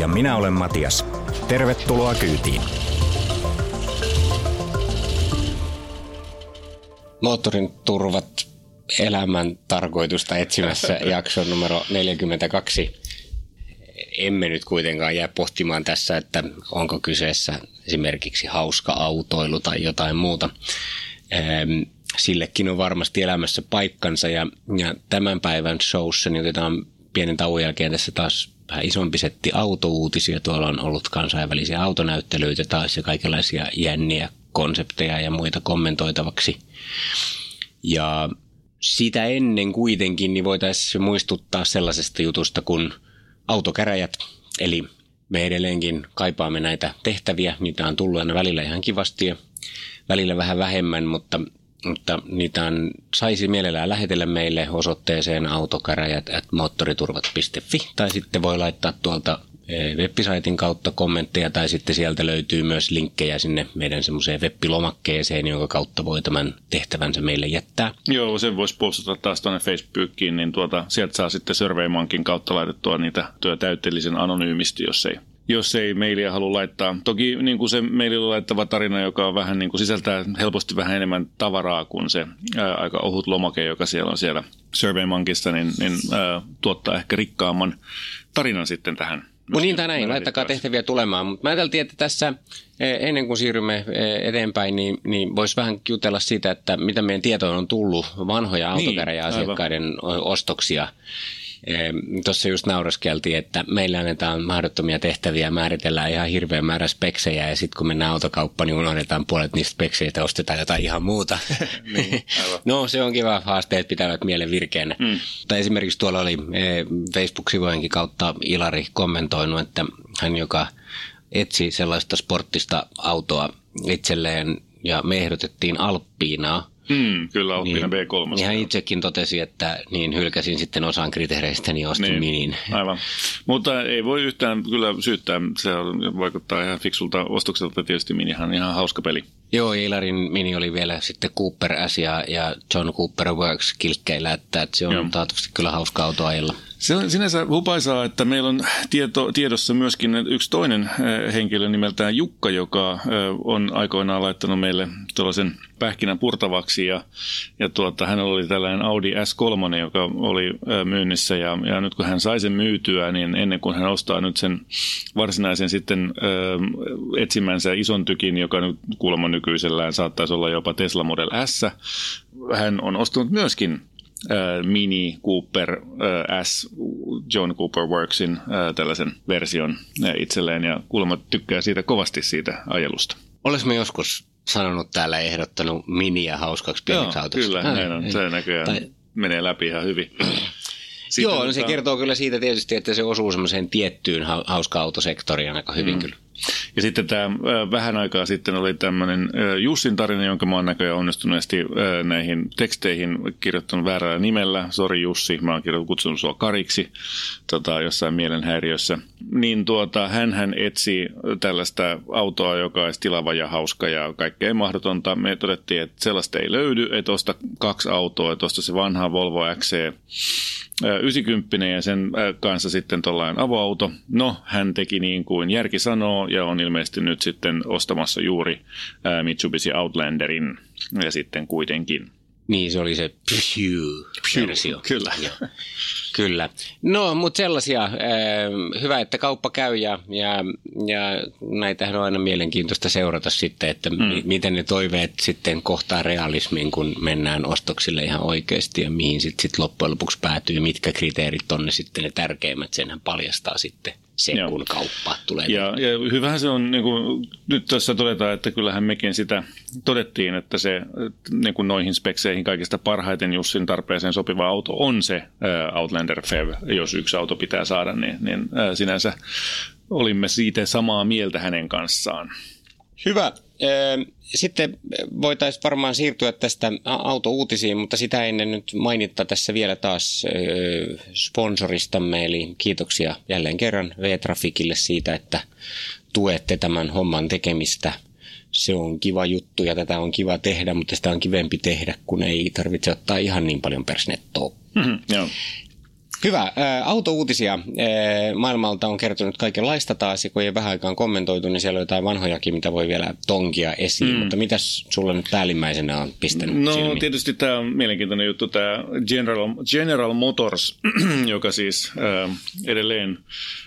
Ja minä olen Matias. Tervetuloa kyytiin. Moottorin turvat elämän tarkoitusta etsimässä jakson numero 42. Emme nyt kuitenkaan jää pohtimaan tässä, että onko kyseessä esimerkiksi hauska autoilu tai jotain muuta. Ehm, sillekin on varmasti elämässä paikkansa ja, ja tämän päivän showssa niin otetaan pienen tauon jälkeen tässä taas vähän isompi setti autouutisia. Tuolla on ollut kansainvälisiä autonäyttelyitä taas ja kaikenlaisia jänniä konsepteja ja muita kommentoitavaksi. Ja sitä ennen kuitenkin niin voitaisiin muistuttaa sellaisesta jutusta kuin autokäräjät. Eli me edelleenkin kaipaamme näitä tehtäviä. Niitä on tullut aina välillä ihan kivasti ja välillä vähän vähemmän, mutta, mutta niitä on, saisi mielellään lähetellä meille osoitteeseen autokäräjät moottoriturvat.fi tai sitten voi laittaa tuolta Eh, websaitin kautta kommentteja tai sitten sieltä löytyy myös linkkejä sinne meidän semmoiseen webbilomakkeeseen, jonka kautta voi tämän tehtävänsä meille jättää. Joo, sen voisi postata taas tuonne Facebookiin, niin tuota, sieltä saa sitten SurveyMonkin kautta laitettua niitä työtäytteellisen anonyymisti, jos ei jos ei mailia halua laittaa. Toki niin kuin se maililla laittava tarina, joka on vähän niin kuin sisältää helposti vähän enemmän tavaraa kuin se ää, aika ohut lomake, joka siellä on siellä SurveyMonkissa, niin, niin ää, tuottaa ehkä rikkaamman tarinan sitten tähän No niin tai näin, laittakaa tehtäviä tulemaan. Mutta mä ajattelin, että tässä ennen kuin siirrymme eteenpäin, niin, niin voisi vähän jutella siitä, että mitä meidän tietoon on tullut vanhoja niin, autokäräjäasiakkaiden ostoksia. Tuossa just naureskeltiin, että meillä annetaan mahdottomia tehtäviä, määritellään ihan hirveän määrä speksejä ja sitten kun mennään autokauppaan, niin unohdetaan puolet niistä spekseistä, ostetaan jotain ihan muuta. niin, no se on kiva, haasteet pitävät mielen virkeänä. Mm. Tai esimerkiksi tuolla oli e, Facebook-sivujenkin kautta Ilari kommentoinut, että hän, joka etsi sellaista sporttista autoa itselleen ja me ehdotettiin Alppiinaa, Mm, kyllä, Alpina niin, B3. Niin hän itsekin totesi, että niin hylkäsin sitten osan kriteereistä, niin ostin niin, minin. Aivan. Mutta ei voi yhtään kyllä syyttää. Se vaikuttaa ihan fiksulta ostokselta. Tietysti minihan ihan hauska peli. Joo, Ilarin mini oli vielä sitten Cooper S ja, ja John Cooper Works kilkkeillä, että, että se on Joo. taatusti kyllä hauska auto ajella. Se on sinänsä hupaisaa, että meillä on tieto, tiedossa myöskin yksi toinen eh, henkilö nimeltään Jukka, joka eh, on aikoinaan laittanut meille tuollaisen pähkinän purtavaksi ja, ja tuota, hän oli tällainen Audi S3, joka oli eh, myynnissä ja, ja nyt kun hän sai sen myytyä, niin ennen kuin hän ostaa nyt sen varsinaisen sitten etsimänsä ison tykin, joka nyt kuulemma nykyisellään saattaisi olla jopa Tesla Model S, hän on ostanut myöskin Mini Cooper S John Cooper Worksin tällaisen version itselleen ja kuulemma tykkää siitä kovasti siitä ajelusta. Olis me joskus sanonut täällä ehdottanut miniä hauskaksi pieneksi Joo, autoksi? kyllä, näin on. Se näköjään tai... menee läpi ihan hyvin. Sitten Joo, no se kertoo kyllä siitä tietysti, että se osuu semmoiseen tiettyyn hauska autosektoriin aika hyvin mm. kyllä. Ja sitten tämä vähän aikaa sitten oli tämmöinen Jussin tarina, jonka mä oon näköjään onnistuneesti näihin teksteihin kirjoittanut väärällä nimellä. Sori Jussi, mä oon kutsunut sua Kariksi tota, jossain mielenhäiriössä. Niin tuota, hän etsi tällaista autoa, joka olisi tilava ja hauska ja kaikkea mahdotonta. Me todettiin, että sellaista ei löydy, että osta kaksi autoa, että osta se vanha Volvo XC 90 ja sen kanssa sitten tuollainen avoauto. No, hän teki niin kuin järki sanoo ja on ilmeisesti nyt sitten ostamassa juuri Mitsubishi Outlanderin ja sitten kuitenkin. Niin, se oli se Pew-versio. Kyllä. Kyllä. No, mutta sellaisia. Äh, hyvä, että kauppa käy ja, ja, ja näitähän on aina mielenkiintoista seurata sitten, että mm. miten ne toiveet sitten kohtaa realismin, kun mennään ostoksille ihan oikeasti ja mihin sitten sit loppujen lopuksi päätyy, mitkä kriteerit on ne sitten ne tärkeimmät. Senhän paljastaa sitten se, Joo. kun kauppa tulee. Ja, ja hyvähän se on, niin kuin, nyt tässä todetaan, että kyllähän mekin sitä todettiin, että se niin kuin noihin spekseihin kaikista parhaiten Jussin tarpeeseen sopiva auto on se Outlander FEV, jos yksi auto pitää saada, niin, niin sinänsä olimme siitä samaa mieltä hänen kanssaan. Hyvä. Sitten voitaisiin varmaan siirtyä tästä autouutisiin, mutta sitä ennen nyt mainittaa tässä vielä taas sponsoristamme, eli kiitoksia jälleen kerran V-Trafikille siitä, että tuette tämän homman tekemistä. Se on kiva juttu ja tätä on kiva tehdä, mutta sitä on kivempi tehdä, kun ei tarvitse ottaa ihan niin paljon persnettoa. Mm-hmm, joo. Hyvä. Autouutisia maailmalta on kertonut kaikenlaista taas, kun ei vähän aikaan kommentoitu, niin siellä on jotain vanhojakin, mitä voi vielä tonkia esiin. Mm. Mutta mitäs sulla nyt päällimmäisenä on pistänyt No silmiin? tietysti tämä on mielenkiintoinen juttu, tämä General, General Motors, joka siis äh, edelleen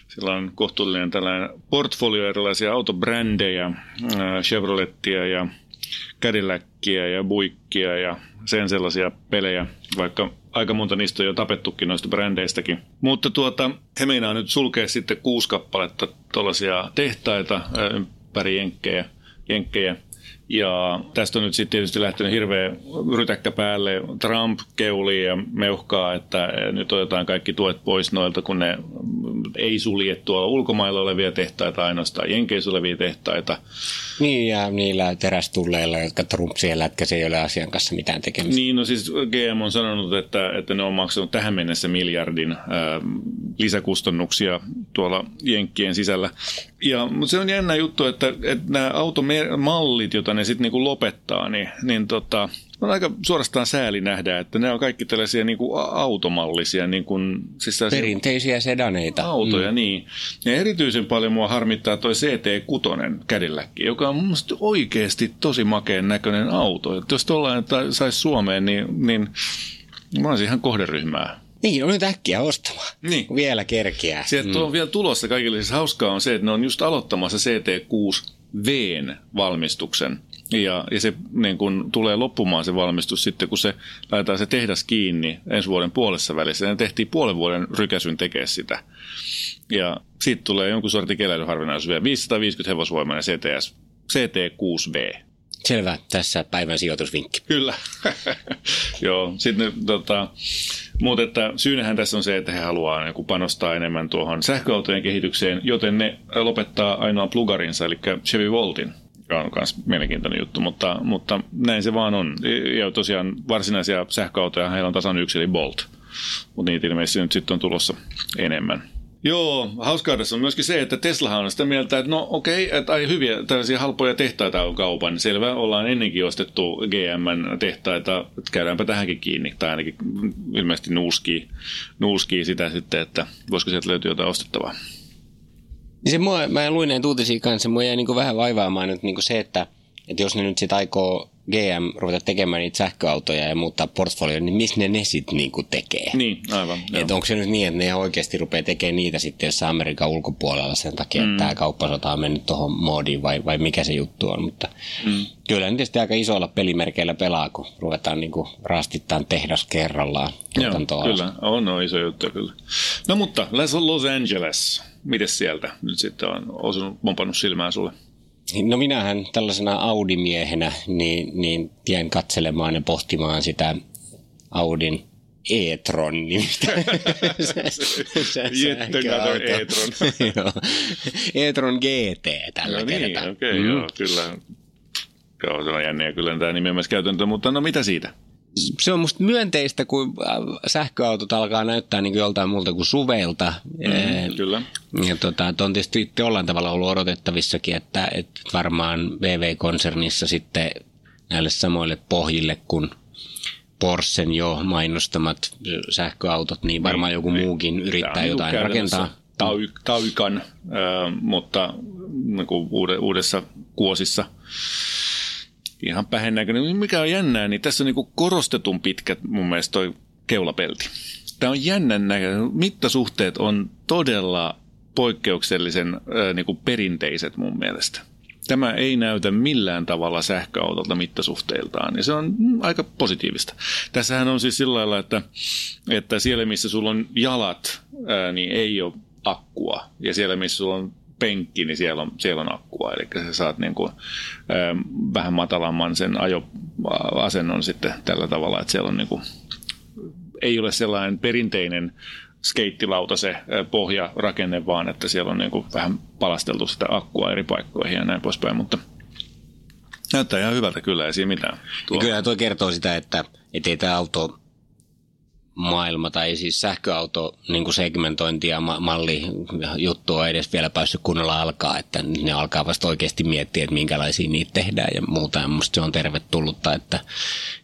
sillä on kohtuullinen tällainen portfolio erilaisia autobrändejä, äh, Chevrolettia ja Cadillackia ja Buickia ja sen sellaisia pelejä, vaikka aika monta niistä on jo tapettukin noista brändeistäkin. Mutta tuota, he meinaa nyt sulkea sitten kuusi kappaletta tuollaisia tehtaita ympäri jenkkejä, jenkkejä. Ja tästä on nyt sitten tietysti lähtenyt hirveä rytäkkä päälle. Trump keuli ja meuhkaa, että nyt otetaan kaikki tuet pois noilta, kun ne ei sulje tuolla ulkomailla olevia tehtaita, ainoastaan jenkeissä olevia tehtaita. Niin, ja niillä terästulleilla, jotka Trump siellä, että se ei ole asian kanssa mitään tekemistä. Niin, no siis GM on sanonut, että, että ne on maksanut tähän mennessä miljardin ää, lisäkustannuksia tuolla Jenkkien sisällä. Ja, mutta se on jännä juttu, että, että nämä automallit, joita ne sitten niinku lopettaa, niin, niin tota, on aika suorastaan sääli nähdä, että ne on kaikki tällaisia niin kuin automallisia. Niin kuin, siis Perinteisiä sedaneita. Autoja, mm. niin. Ja erityisen paljon mua harmittaa toi CT6 kädelläkin, joka on mun oikeasti tosi makeen näköinen auto. Että jos tuollainen saisi Suomeen, niin, niin mä olisin ihan kohderyhmää. Niin, on nyt äkkiä ostamaan. Niin. Vielä kerkiää. Sieltä mm. on vielä tulossa kaikille. Siis hauskaa on se, että ne on just aloittamassa CT6 Vn valmistuksen. Ja, ja se niin kun tulee loppumaan se valmistus sitten, kun se laitetaan se tehdas kiinni ensi vuoden puolessa välissä. Ne tehtiin puolen vuoden rykäsyn tekee sitä. Ja siitä tulee jonkun sortin keläilyharvinaisuus vielä. 550 hevosvoimainen CTS, CT6V. Selvä, tässä päivän sijoitusvinkki. Kyllä. Joo, sitten tota, mutta että syynähän tässä on se, että he haluaa niin panostaa enemmän tuohon sähköautojen kehitykseen, joten ne lopettaa ainoa plugarinsa, eli Chevy Voltin on myös mielenkiintoinen juttu, mutta, mutta näin se vaan on. Ja tosiaan varsinaisia sähköautoja heillä on tasan yksi, eli Bolt. Mutta niitä ilmeisesti nyt sitten on tulossa enemmän. Joo, hauskaa tässä on myöskin se, että Tesla on sitä mieltä, että no okei, okay, että hyviä tällaisia halpoja tehtaita on kaupan. Selvä, ollaan ennenkin ostettu GM-tehtaita, että käydäänpä tähänkin kiinni. Tai ainakin ilmeisesti nuuskii, nuuskii sitä sitten, että voisiko sieltä löytyä jotain ostettavaa. Niin se mua, mä luin näitä uutisia kanssa, mua jäi niin vähän vaivaamaan nyt niin se, että, että jos ne nyt sitten aikoo GM ruveta tekemään niitä sähköautoja ja muuttaa portfolio, niin missä ne ne sitten niinku tekee? Niin, aivan. Et onko se nyt niin, että ne oikeasti rupeaa tekemään niitä sitten jossain Amerikan ulkopuolella sen takia, mm. että tämä kauppasota on mennyt tuohon moodiin vai, vai mikä se juttu on. Mutta mm. kyllä ne tietysti aika isoilla pelimerkeillä pelaa, kun ruvetaan niinku rastittaan tehdas kerrallaan. Joo, kyllä. On, on iso juttu kyllä. No mutta Los Angeles, miten sieltä nyt sitten on osunut, mompannut silmään sulle? No minähän tällaisena Audi-miehenä niin, niin jäin katselemaan ja pohtimaan sitä Audin e-tron nimistä. e-tron. e-tron GT tällä no niin, kertaa. okei, okay, mm. joo, kyllä. Joo, se on jänniä kyllä tämä nimeämiskäytäntö, mutta no mitä siitä? Se on musta myönteistä, kun äh, sähköautot alkaa näyttää niin kuin joltain muulta kuin suveilta. Mm, kyllä. Ja tota, on tietysti jollain tavalla ollut odotettavissakin, että, että varmaan VV-konsernissa sitten näille samoille pohjille kuin Porschen jo mainostamat sähköautot, niin varmaan niin, joku niin. muukin yrittää Tämä jotain rakentaa. Tauikan, äh, mutta niin uudessa kuosissa ihan pähen näköinen. Mikä on jännää, niin tässä on niin korostetun pitkät mun mielestä toi keulapelti. Tämä on jännän näköinen. Mittasuhteet on todella poikkeuksellisen äh, niin kuin perinteiset mun mielestä. Tämä ei näytä millään tavalla sähköautolta mittasuhteiltaan, ja se on aika positiivista. Tässähän on siis sillä lailla, että, että siellä missä sulla on jalat, ää, niin ei ole akkua, ja siellä missä sulla on penkki, niin siellä on, siellä on akkua. Eli sä saat niin kuin, ö, vähän matalamman sen ajoasennon sitten tällä tavalla, että siellä on niin kuin, ei ole sellainen perinteinen skeittilauta se pohjarakenne vaan, että siellä on niin kuin vähän palasteltu sitä akkua eri paikkoihin ja näin poispäin, mutta näyttää ihan hyvältä kyllä, ei siinä mitään. Tuo. Kyllä tuo kertoo sitä, että ei tämä auto maailma tai siis sähköauto niin kuin segmentointi ja ma- malli juttu on edes vielä päässyt kunnolla alkaa, että ne alkaa vasta oikeasti miettiä, että minkälaisia niitä tehdään ja muuta. Ja musta se on tervetullutta, että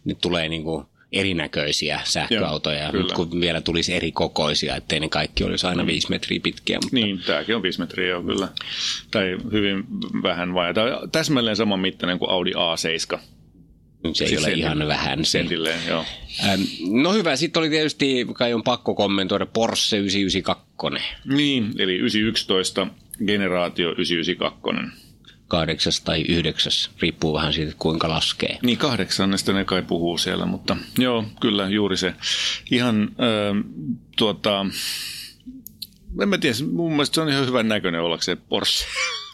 ne tulee niin kuin erinäköisiä sähköautoja, Joo, nyt kun vielä tulisi eri kokoisia, ettei ne kaikki olisi aina mm. viisi metriä pitkiä. Mutta... Niin, tämäkin on viisi metriä jo kyllä. Tai hyvin vähän vai. Tämä on täsmälleen saman mittainen kuin Audi A7. Se ei siis ole sentin, ihan vähän. Sentilleen, joo. Ähm, no hyvä, sitten oli tietysti, kai on pakko kommentoida, Porsche 992. Niin, eli 911 generaatio 992 kahdeksas tai yhdeksäs, riippuu vähän siitä, kuinka laskee. Niin kahdeksannesta ne kai puhuu siellä, mutta joo, kyllä juuri se. Ihan äh, tuota, en mä tiedä, mun mielestä se on ihan hyvän näköinen ollakseen Porsche.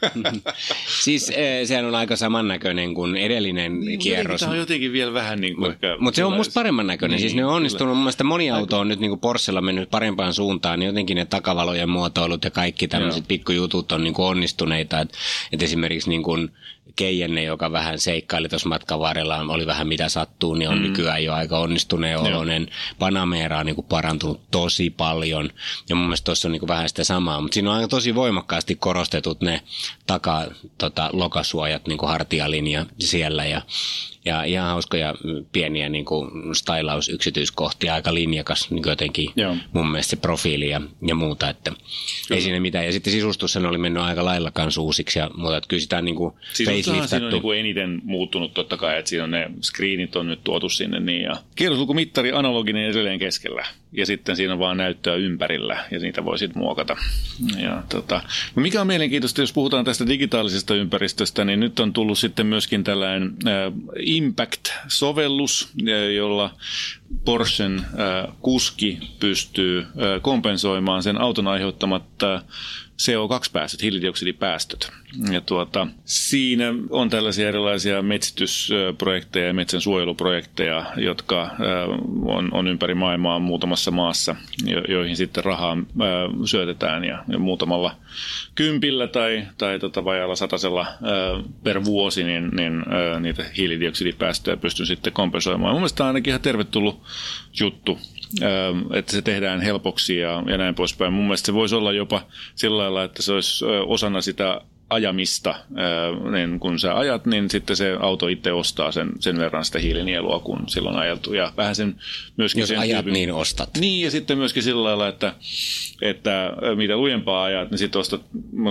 siis eh, sehän on aika samannäköinen kuin edellinen niin, kierros. Tämä on jotenkin vielä vähän niin kuin. Mutta se on musta paremman näköinen. Niin, siis ne on onnistunut. Mun mielestä moni auto on nyt niin kuin Porschella mennyt parempaan suuntaan. Niin jotenkin ne takavalojen muotoilut ja kaikki tämmöiset pikkujutut on niin kuin onnistuneita. Et, et esimerkiksi niin kuin Keijenne, joka vähän seikkaili tuossa matkan varrella, oli vähän mitä sattuu, niin on mm. nykyään jo aika onnistuneen oloinen. Panamera on niin kuin parantunut tosi paljon ja mun mielestä tuossa on niin kuin vähän sitä samaa, mutta siinä on aika tosi voimakkaasti korostetut ne taka, tota, lokasuojat, niin kuin hartialinja siellä ja ja ihan hauskoja pieniä niin kuin stylaus-yksityiskohtia, aika linjakas niin jotenkin Joo. mun mielestä se profiili ja, ja muuta, että kyllä. ei siinä mitään. Ja sitten sisustus sen oli mennyt aika lailla kanssa uusiksi ja muuta, että kyllä sitä niin kuin faceliftattu. Siinä on niin kuin eniten muuttunut totta kai, että siinä on ne screenit on nyt tuotu sinne niin ja kierroslukumittari analoginen edelleen keskellä ja sitten siinä on vaan näyttöä ympärillä ja niitä voi sitten muokata. Ja, tota, no mikä on mielenkiintoista, jos puhutaan tästä digitaalisesta ympäristöstä, niin nyt on tullut sitten myöskin tällainen äh, Impact-sovellus, jolla Porschen äh, kuski pystyy äh, kompensoimaan sen auton aiheuttamat äh, CO2-päästöt, hiilidioksidipäästöt. Ja tuota, siinä on tällaisia erilaisia metsitysprojekteja ja metsän suojeluprojekteja, jotka on, on ympäri maailmaa muutamassa maassa, joihin sitten rahaa syötetään ja, ja muutamalla kympillä tai, tai tota vajalla satasella per vuosi, niin, niin niitä hiilidioksidipäästöjä pystyy sitten kompensoimaan. Mun mielestä on ainakin ihan tervetullut juttu että se tehdään helpoksi ja, ja näin poispäin. Mun mielestä se voisi olla jopa sillä lailla, että se olisi osana sitä ajamista, niin kun sä ajat, niin sitten se auto itse ostaa sen, sen verran sitä hiilinielua, kun silloin ajeltu. Ja vähän sen myöskin Jos sen ajat, tyypin, niin ostat. Niin, ja sitten myöskin sillä lailla, että, että mitä lujempaa ajat, niin sitten ostat,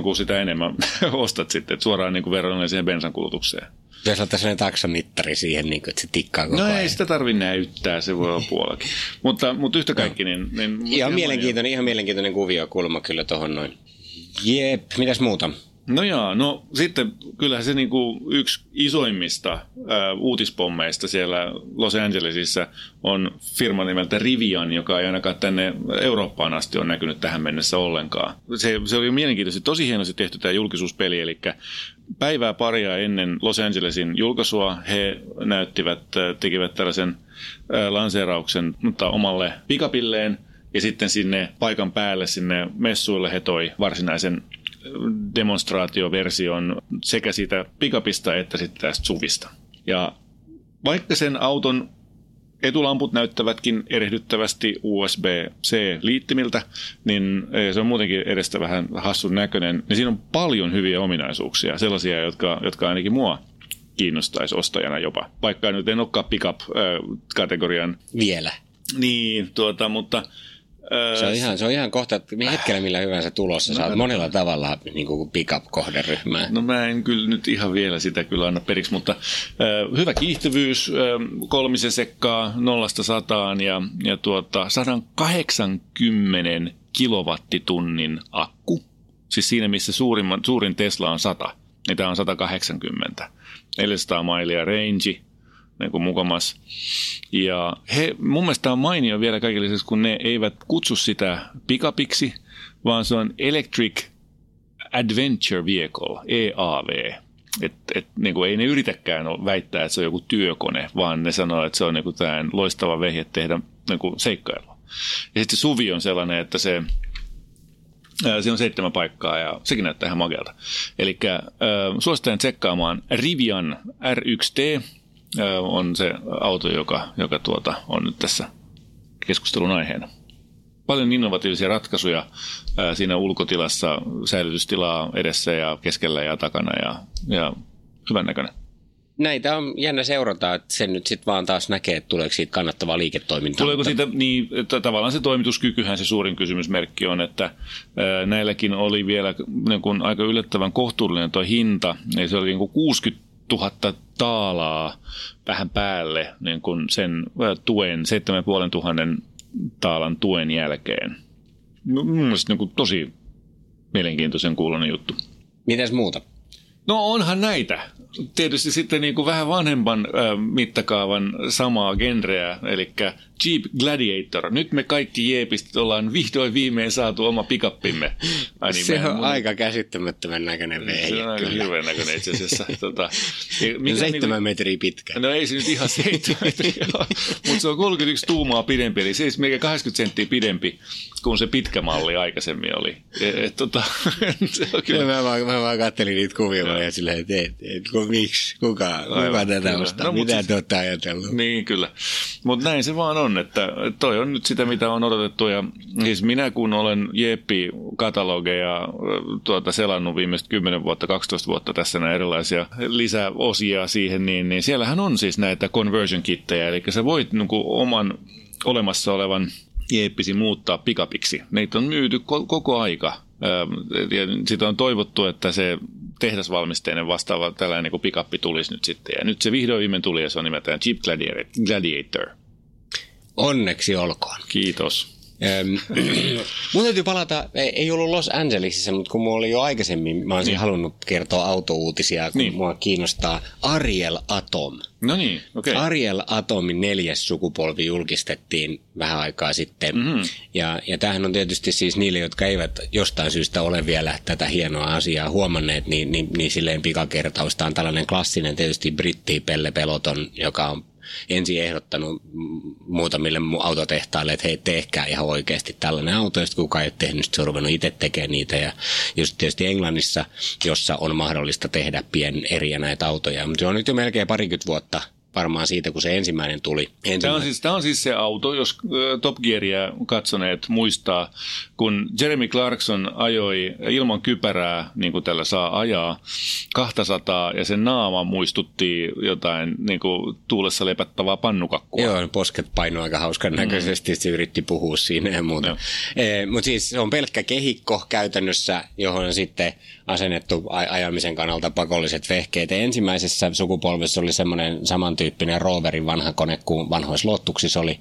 kun sitä enemmän ostat sitten, että suoraan niin verrannollinen siihen bensankulutukseen. Pitäisi ottaa sellainen taksamittari siihen, niin kuin, että se tikkaa koko No ajan. ei sitä tarvitse näyttää, se voi olla puolellakin. mutta, mutta yhtä kaikki, niin... niin ihan, mielenkiintoinen, ihan mielenkiintoinen kulma kyllä tuohon noin. Jep, mitäs muuta? No joo, no sitten kyllähän se niinku yksi isoimmista ää, uutispommeista siellä Los Angelesissa on firma nimeltä Rivian, joka ei ainakaan tänne Eurooppaan asti ole näkynyt tähän mennessä ollenkaan. Se, se oli mielenkiintoisesti tosi hienosti tehty tämä julkisuuspeli, eli päivää paria ennen Los Angelesin julkaisua he näyttivät, tekivät tällaisen lanseerauksen mutta omalle pikapilleen, ja sitten sinne paikan päälle, sinne messuille he toi varsinaisen demonstraatioversion sekä siitä pikapista että sitten tästä suvista. Ja vaikka sen auton etulamput näyttävätkin erehdyttävästi USB-C-liittimiltä, niin e, se on muutenkin edestä vähän hassun näköinen. Niin siinä on paljon hyviä ominaisuuksia, sellaisia, jotka, jotka ainakin mua kiinnostaisi ostajana jopa. Vaikka nyt en olekaan pickup-kategorian. Vielä. Niin, tuota, mutta se on ihan, se on ihan kohta, että hetkellä millä hyvänsä tulossa. No, saat monella tavalla niin kuin pick-up-kohderyhmää. No mä en kyllä nyt ihan vielä sitä kyllä anna periksi, mutta äh, hyvä kiihtyvyys, äh, kolmisen sekkaa nollasta sataan ja, ja tuota, 180 kilowattitunnin akku. Siis siinä, missä suurimman, suurin Tesla on 100, niin tämä on 180. 400 mailia range, niin kuin mukamas. Ja he, mun mielestä on mainio vielä kaikille lisäksi, kun ne eivät kutsu sitä pikapiksi, vaan se on Electric Adventure Vehicle, EAV. Et, et, niin kuin ei ne yritäkään väittää, että se on joku työkone, vaan ne sanoo, että se on niin kuin loistava vehje tehdä niin kuin seikkailua. Ja sitten suvi on sellainen, että se Siinä on seitsemän paikkaa ja sekin näyttää ihan makealta. Eli suosittelen tsekkaamaan Rivian R1T on se auto, joka, joka tuota, on nyt tässä keskustelun aiheena. Paljon innovatiivisia ratkaisuja siinä ulkotilassa, säilytystilaa edessä ja keskellä ja takana ja, ja hyvän näköinen näitä on jännä seurata, että sen nyt sitten vaan taas näkee, että tuleeko siitä kannattavaa liiketoimintaa. Tuleeko siitä, niin että tavallaan se toimituskykyhän se suurin kysymysmerkki on, että näilläkin oli vielä niin kuin aika yllättävän kohtuullinen tuo hinta, eli se oli niin kuin 60 000 taalaa vähän päälle niin kuin sen tuen, 7500 taalan tuen jälkeen. Mun mielestä niin kuin tosi mielenkiintoisen kuulonen juttu. Mitäs muuta? No onhan näitä. Tietysti sitten niin kuin vähän vanhemman äh, mittakaavan samaa genreä, eli Jeep Gladiator. Nyt me kaikki jeepistä ollaan vihdoin viimein saatu oma pikappimme. Niin, se on mun... aika käsittämättömän näköinen vehje. Se on aika hirveän näköinen itse asiassa. tota, mikä seitsemän niin, metriä pitkä. No ei se nyt ihan seitsemän metriä mutta se on 31 tuumaa pidempi, eli siis mikä 80 senttiä pidempi kuin se pitkä malli aikaisemmin oli. Et, et, tota, se on kyllä... mä, vaan, mä vaan kattelin niitä kuvia ja silleen, että et, et, miksi, kuka, kuka tätä ostaa, no, mitä siis, te olette ajatellut? Niin, kyllä. Mutta näin se vaan on, että toi on nyt sitä, mitä on odotettu. Ja siis minä kun olen Jeppi-katalogeja tuota, selannut viimeiset 10 vuotta, 12 vuotta tässä näitä erilaisia lisäosia siihen, niin, niin siellähän on siis näitä conversion-kittejä, eli sä voit niin oman olemassa olevan Jeppisi muuttaa pikapiksi. Neitä on myyty koko aika. Sitä on toivottu, että se tehdasvalmisteinen vastaava tällainen niin pikappi tulisi nyt sitten. Ja nyt se vihdoin viimein tuli ja se on nimeltään Jeep Gladiator. Onneksi olkoon. Kiitos. mun täytyy palata, ei ollut Los Angelesissa, mutta kun mulla oli jo aikaisemmin, mä olisin niin. halunnut kertoa autouutisia, kun niin. mua kiinnostaa Ariel Atom. No niin, okei. Okay. Ariel Atomin neljäs sukupolvi julkistettiin vähän aikaa sitten. Mm-hmm. Ja, ja tämähän on tietysti siis niille, jotka eivät jostain syystä ole vielä tätä hienoa asiaa huomanneet, niin, niin, niin silleen pikakertausta on tällainen klassinen tietysti britti Pelle Peloton, joka on ensin ehdottanut muutamille autotehtaille, että hei, tehkää ihan oikeasti tällainen auto, ja kukaan ei ole tehnyt, se on ruvennut itse tekemään niitä. Ja just tietysti Englannissa, jossa on mahdollista tehdä pien eriä näitä autoja. Mutta se on nyt jo melkein parikymmentä vuotta varmaan siitä, kun se ensimmäinen tuli. Ensimmäinen. Tämä, on siis, tämä on siis se auto, jos Top Gearia katsoneet muistaa, kun Jeremy Clarkson ajoi ilman kypärää, niin kuin tällä saa ajaa, 200 ja sen naama muistutti jotain niin kuin tuulessa lepättävää pannukakkua. Joo, posket painoi aika hauskan mm. näköisesti, se yritti puhua siinä ja muuta. E, Mutta siis se on pelkkä kehikko käytännössä, johon on sitten asennettu ajamisen kannalta pakolliset vehkeet. Ensimmäisessä sukupolvessa oli semmoinen samantyyppinen Roverin vanha kone kuin vanhoissa Lottuksissa oli,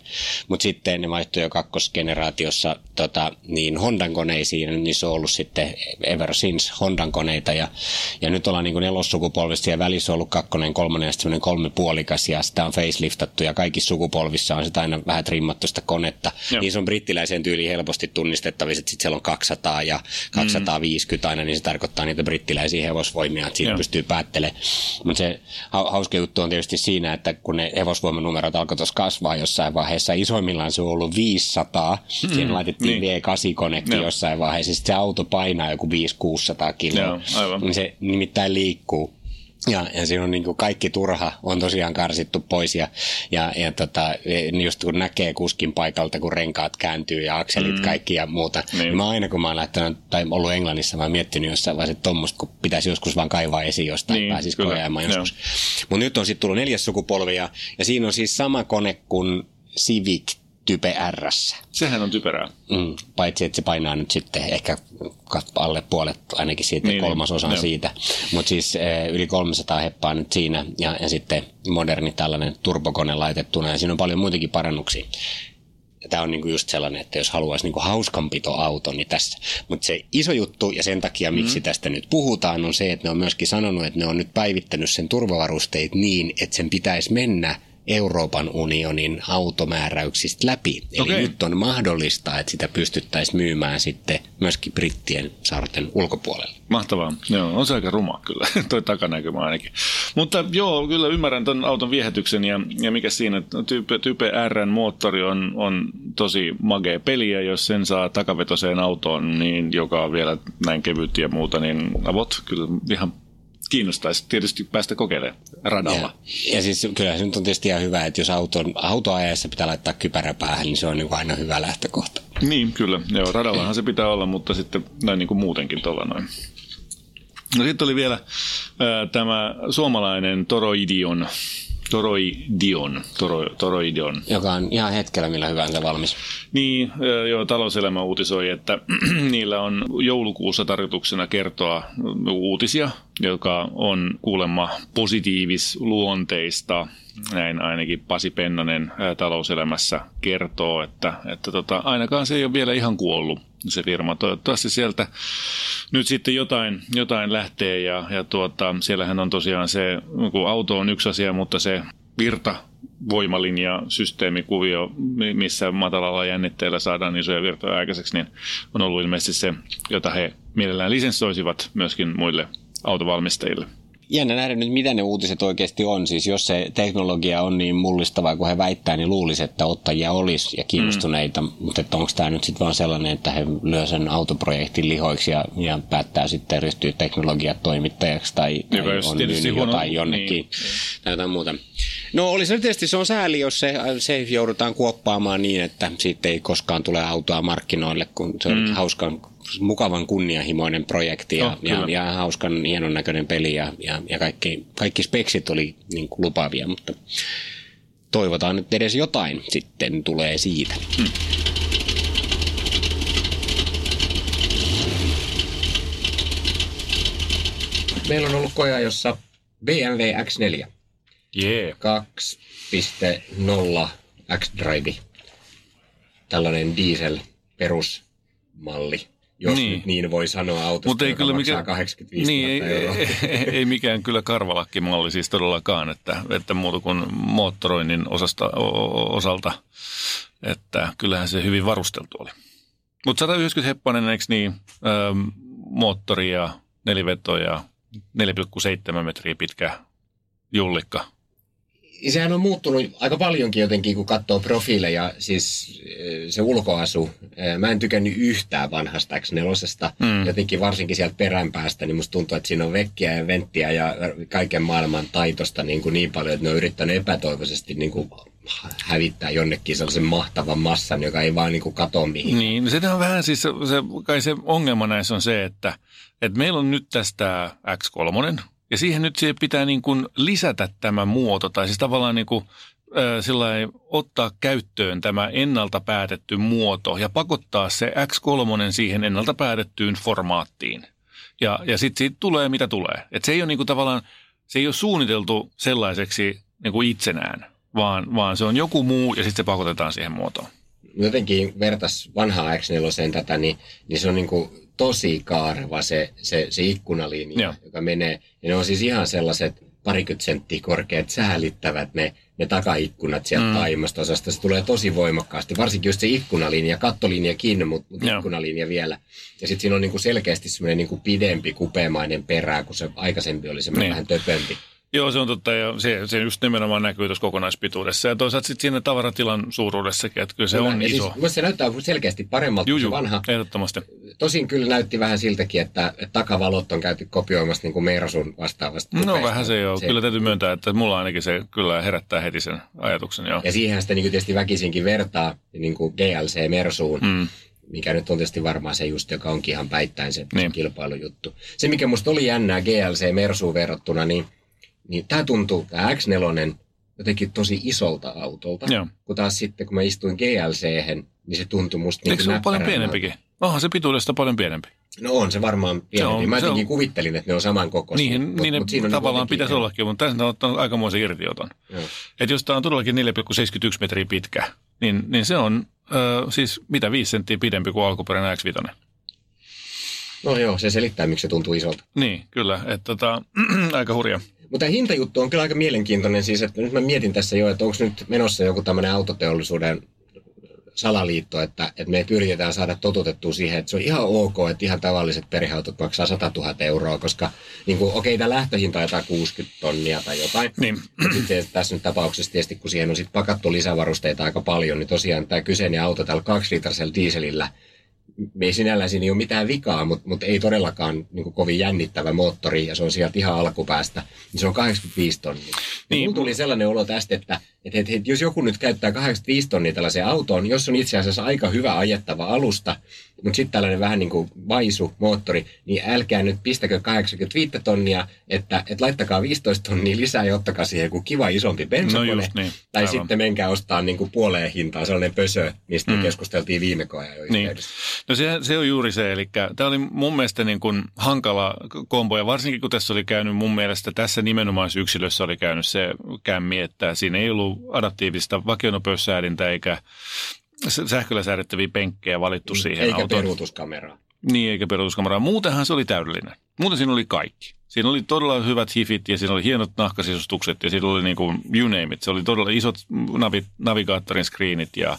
mutta sitten ne vaihtui jo kakkosgeneraatiossa tota, niin Hondan koneisiin, niin se on ollut sitten ever since Hondan koneita ja, ja nyt ollaan niin nelossukupolvissa ja välissä on ollut kakkonen, kolmonen ja sitten puolikas ja sitä on faceliftattu ja kaikissa sukupolvissa on sitä aina vähän trimmattu sitä konetta. Joo. Niin se on brittiläiseen tyyliin helposti tunnistettavissa, että sitten siellä on 200 ja 250 mm. aina, niin se tarkoittaa tarkoittaa niitä brittiläisiä hevosvoimia, että siitä Joo. pystyy päättelemään. Mutta se hauska juttu on tietysti siinä, että kun ne hevosvoimanumerot alkoi tuossa kasvaa jossain vaiheessa, isoimmillaan se on ollut 500, mm, siinä laitettiin niin. V8-konekti jossain vaiheessa, sitten se auto painaa joku 500-600 kiloa, Joo, aivan. niin se nimittäin liikkuu. Ja, ja siinä on niin kuin kaikki turha on tosiaan karsittu pois ja, ja, ja tota, just kun näkee kuskin paikalta, kun renkaat kääntyy ja akselit mm. kaikki ja muuta. Niin. niin mä aina kun mä oon lähtenyt, tai ollut Englannissa, mä oon miettinyt jossain vaiheessa, että tommoista, kun pitäisi joskus vaan kaivaa esiin jostain, niin, pääsisi koeamaan joskus. Mutta nyt on sitten tullut neljäs sukupolvi ja, ja siinä on siis sama kone kuin Civic Type R. Sehän on typerää. Mm, paitsi, että se painaa nyt sitten ehkä alle puolet ainakin siitä, niin, kolmasosan niin, siitä. Mutta siis e, yli 300 heppaa nyt siinä ja, ja sitten moderni tällainen turbokone laitettuna ja siinä on paljon muitakin parannuksia. Tämä on niinku just sellainen, että jos haluaisi niinku hauskanpitoauto, niin tässä. Mutta se iso juttu ja sen takia, miksi mm. tästä nyt puhutaan, on se, että ne on myöskin sanonut, että ne on nyt päivittänyt sen turvavarusteet niin, että sen pitäisi mennä Euroopan unionin automääräyksistä läpi. Okay. Eli nyt on mahdollista, että sitä pystyttäisiin myymään sitten myöskin brittien saarten ulkopuolelle. Mahtavaa. Joo, on se aika ruma kyllä, toi takanäkymä ainakin. Mutta joo, kyllä ymmärrän ton auton viehätyksen ja, ja mikä siinä, Type, Type Rn moottori on, on tosi magea peli ja jos sen saa takavetoseen autoon, niin joka on vielä näin kevyt ja muuta, niin avot kyllä ihan kiinnostaisi tietysti päästä kokeilemaan radalla. Ja, ja siis kyllä se nyt on tietysti ihan hyvä, että jos auton, autoajassa pitää laittaa kypärä päähän, niin se on niin kuin aina hyvä lähtökohta. Niin, kyllä. Joo, radallahan se pitää olla, mutta sitten näin niin kuin muutenkin tuolla noin. No sitten oli vielä ää, tämä suomalainen Toroidion, Toroidion, Toro, Toroidion. Joka on ihan hetkellä millä hyvänsä valmis. Niin, joo, talouselämä uutisoi, että niillä on joulukuussa tarkoituksena kertoa uutisia, joka on kuulemma positiivisluonteista. Näin ainakin Pasi Pennanen talouselämässä kertoo, että, että tota, ainakaan se ei ole vielä ihan kuollut se firma. Toivottavasti sieltä nyt sitten jotain, jotain lähtee ja, ja tuota, siellähän on tosiaan se, kun auto on yksi asia, mutta se virta voimalinja, systeemikuvio, missä matalalla jännitteellä saadaan isoja virtoja aikaiseksi, niin on ollut ilmeisesti se, jota he mielellään lisenssoisivat myöskin muille autovalmistajille jännä nähdä nyt, mitä ne uutiset oikeasti on. Siis jos se teknologia on niin mullistavaa kuin he väittää, niin luulisi, että ottajia olisi ja kiinnostuneita. Mm. Mutta onko tämä nyt sitten vaan sellainen, että he lyö sen autoprojektin lihoiksi ja, ja päättää sitten ryhtyä teknologiatoimittajaksi tai, tai on myynyt huono, jotain jonnekin niin. tai jotain muuta. No oli se tietysti, se on sääli, jos se, se joudutaan kuoppaamaan niin, että siitä ei koskaan tule autoa markkinoille, kun se on mm. hauskan mukavan kunnianhimoinen projekti ja, oh, ja, ja hauskan hienon näköinen peli ja, ja, ja kaikki, kaikki speksit oli niin kuin lupaavia, mutta toivotaan, että edes jotain sitten tulee siitä. Hmm. Meillä on ollut koja, jossa BMW X4. Yeah. 2.0 X-Drive. Tällainen diesel perusmalli jos niin. nyt niin voi sanoa autosta, Mut ei kyllä mikä, 85 niin, ei, ei, ei, ei, mikään kyllä karvalakkimalli siis todellakaan, että, että muuta kuin moottoroinnin osasta, osalta, että kyllähän se hyvin varusteltu oli. Mutta 190 heppanen, eikö niin, ähm, moottori ja neliveto ja 4,7 metriä pitkä jullikka sehän on muuttunut aika paljonkin jotenkin, kun katsoo profiileja, siis eh, se ulkoasu. Eh, mä en tykännyt yhtään vanhasta x mm. jotenkin varsinkin sieltä peränpäästä, niin musta tuntuu, että siinä on vekkiä ja venttiä ja kaiken maailman taitosta niin, kuin niin paljon, että ne on yrittänyt epätoivoisesti niin kuin hävittää jonnekin sellaisen mahtavan massan, joka ei vaan niin kuin kato mihin. Niin, se on vähän siis, se, kai se ongelma näissä on se, että, että meillä on nyt tästä X3, ja siihen nyt siihen pitää niin kuin lisätä tämä muoto, tai siis tavallaan niin kuin, äh, ottaa käyttöön tämä ennalta päätetty muoto ja pakottaa se X3 siihen ennalta päätettyyn formaattiin. Ja, ja sitten siitä tulee mitä tulee. Et se ei ole niin kuin tavallaan, se ei ole suunniteltu sellaiseksi niin kuin itsenään, vaan, vaan se on joku muu ja sitten se pakotetaan siihen muotoon. Jotenkin vertas vanhaa X4 tätä, niin, niin se on niin kuin tosi kaareva se, se, se ikkunalinja, Joo. joka menee. Ja ne on siis ihan sellaiset parikymmentä senttiä korkeat säälittävät ne, ne takaikkunat sieltä mm. taimasto-osasta. Se tulee tosi voimakkaasti, varsinkin just se ikkunalinja, kattolinja kiinni, mutta mut ikkunalinja vielä. Ja sitten siinä on niinku selkeästi semmoinen niinku pidempi kupeamainen perä, kun se aikaisempi oli semmoinen niin. vähän töpömpi. Joo, se on totta ja se, se just nimenomaan näkyy tuossa kokonaispituudessa ja toisaalta sitten siinä tavaratilan suuruudessakin, että kyllä se kyllä, on iso. Siis, se näyttää selkeästi paremmalta kuin se vanha. ehdottomasti. Tosin kyllä näytti vähän siltäkin, että, että takavalot on käyty kopioimassa niin kuin Meerasun vastaavasta. No vähän se joo. Se, kyllä täytyy myöntää, että mulla ainakin se kyllä herättää heti sen ajatuksen. Joo. Ja siihen sitä niin tietysti väkisinkin vertaa niin kuin GLC Mersuun. Mm mikä nyt on tietysti varmaan se just, joka onkin ihan päittäin se, niin. kilpailujuttu. Se, mikä musta oli jännää GLC Mersuun verrattuna, niin niin tämä tuntuu, tämä X4 jotenkin tosi isolta autolta. Joo. Kun taas sitten, kun mä istuin glc niin se tuntui musta Eikö niin se ole paljon pienempikin? Onhan se pituudesta paljon pienempi. No on se varmaan pienempi. Se on, mä jotenkin on... kuvittelin, että ne on samankokoisia. Niin, mut, niin mut siinä tavallaan pitäisi ihan... ollakin, mutta tässä on ottanut aikamoisen irtioton. Että jos tämä on todellakin 4,71 metriä pitkä, niin, niin se on äh, siis mitä 5 senttiä pidempi kuin alkuperäinen X5. No joo, se selittää, miksi se tuntuu isolta. Niin, kyllä. Että tota, aika hurja. Mutta hintajuttu on kyllä aika mielenkiintoinen siis, että nyt mä mietin tässä jo, että onko nyt menossa joku tämmöinen autoteollisuuden salaliitto, että, että me yritetään saada totutettua siihen, että se on ihan ok, että ihan tavalliset perheautot maksaa 100 000 euroa, koska niin okei, tämä lähtöhinta on jotain 60 tonnia tai jotain. Niin. Sitten tässä nyt tapauksessa tietysti, kun siihen on sit pakattu lisävarusteita aika paljon, niin tosiaan tämä kyseinen auto tällä kaksilitrasella dieselillä – me ei sinällään siinä ei ole mitään vikaa, mutta, mutta ei todellakaan niin kuin kovin jännittävä moottori ja se on sieltä ihan alkupäästä. Niin se on 85 tonnia. Niin. Mulla tuli sellainen olo tästä, että, että, että, että jos joku nyt käyttää 85 tonnia tällaiseen autoon, jos on itse asiassa aika hyvä ajettava alusta, mutta sitten tällainen vähän niin kuin vaisu moottori, niin älkää nyt pistäkö 85 tonnia, että, että laittakaa 15 tonnia lisää ja ottakaa siihen joku kiva isompi bensakone. No niin, tai aivan. sitten menkää ostaa niin kuin puoleen hintaan sellainen pösö, mistä mm. keskusteltiin viime koajan jo Niin. No se, se on juuri se, eli tämä oli mun mielestä niin kuin hankala kombo, ja varsinkin kun tässä oli käynyt mun mielestä, tässä nimenomaisyksilössä oli käynyt se kämmi, että siinä ei ollut adaptiivista vakionopeussäädintä eikä sähköllä säädettäviä penkkejä valittu siihen Mm. Eikä autoon. peruutuskameraa. Niin, eikä peruutuskameraa. Muutenhan se oli täydellinen. Muuten siinä oli kaikki. Siinä oli todella hyvät hifit ja siinä oli hienot nahkasisustukset ja siinä oli niin kuin you name it. Se oli todella isot navi, navigaattorin screenit ja,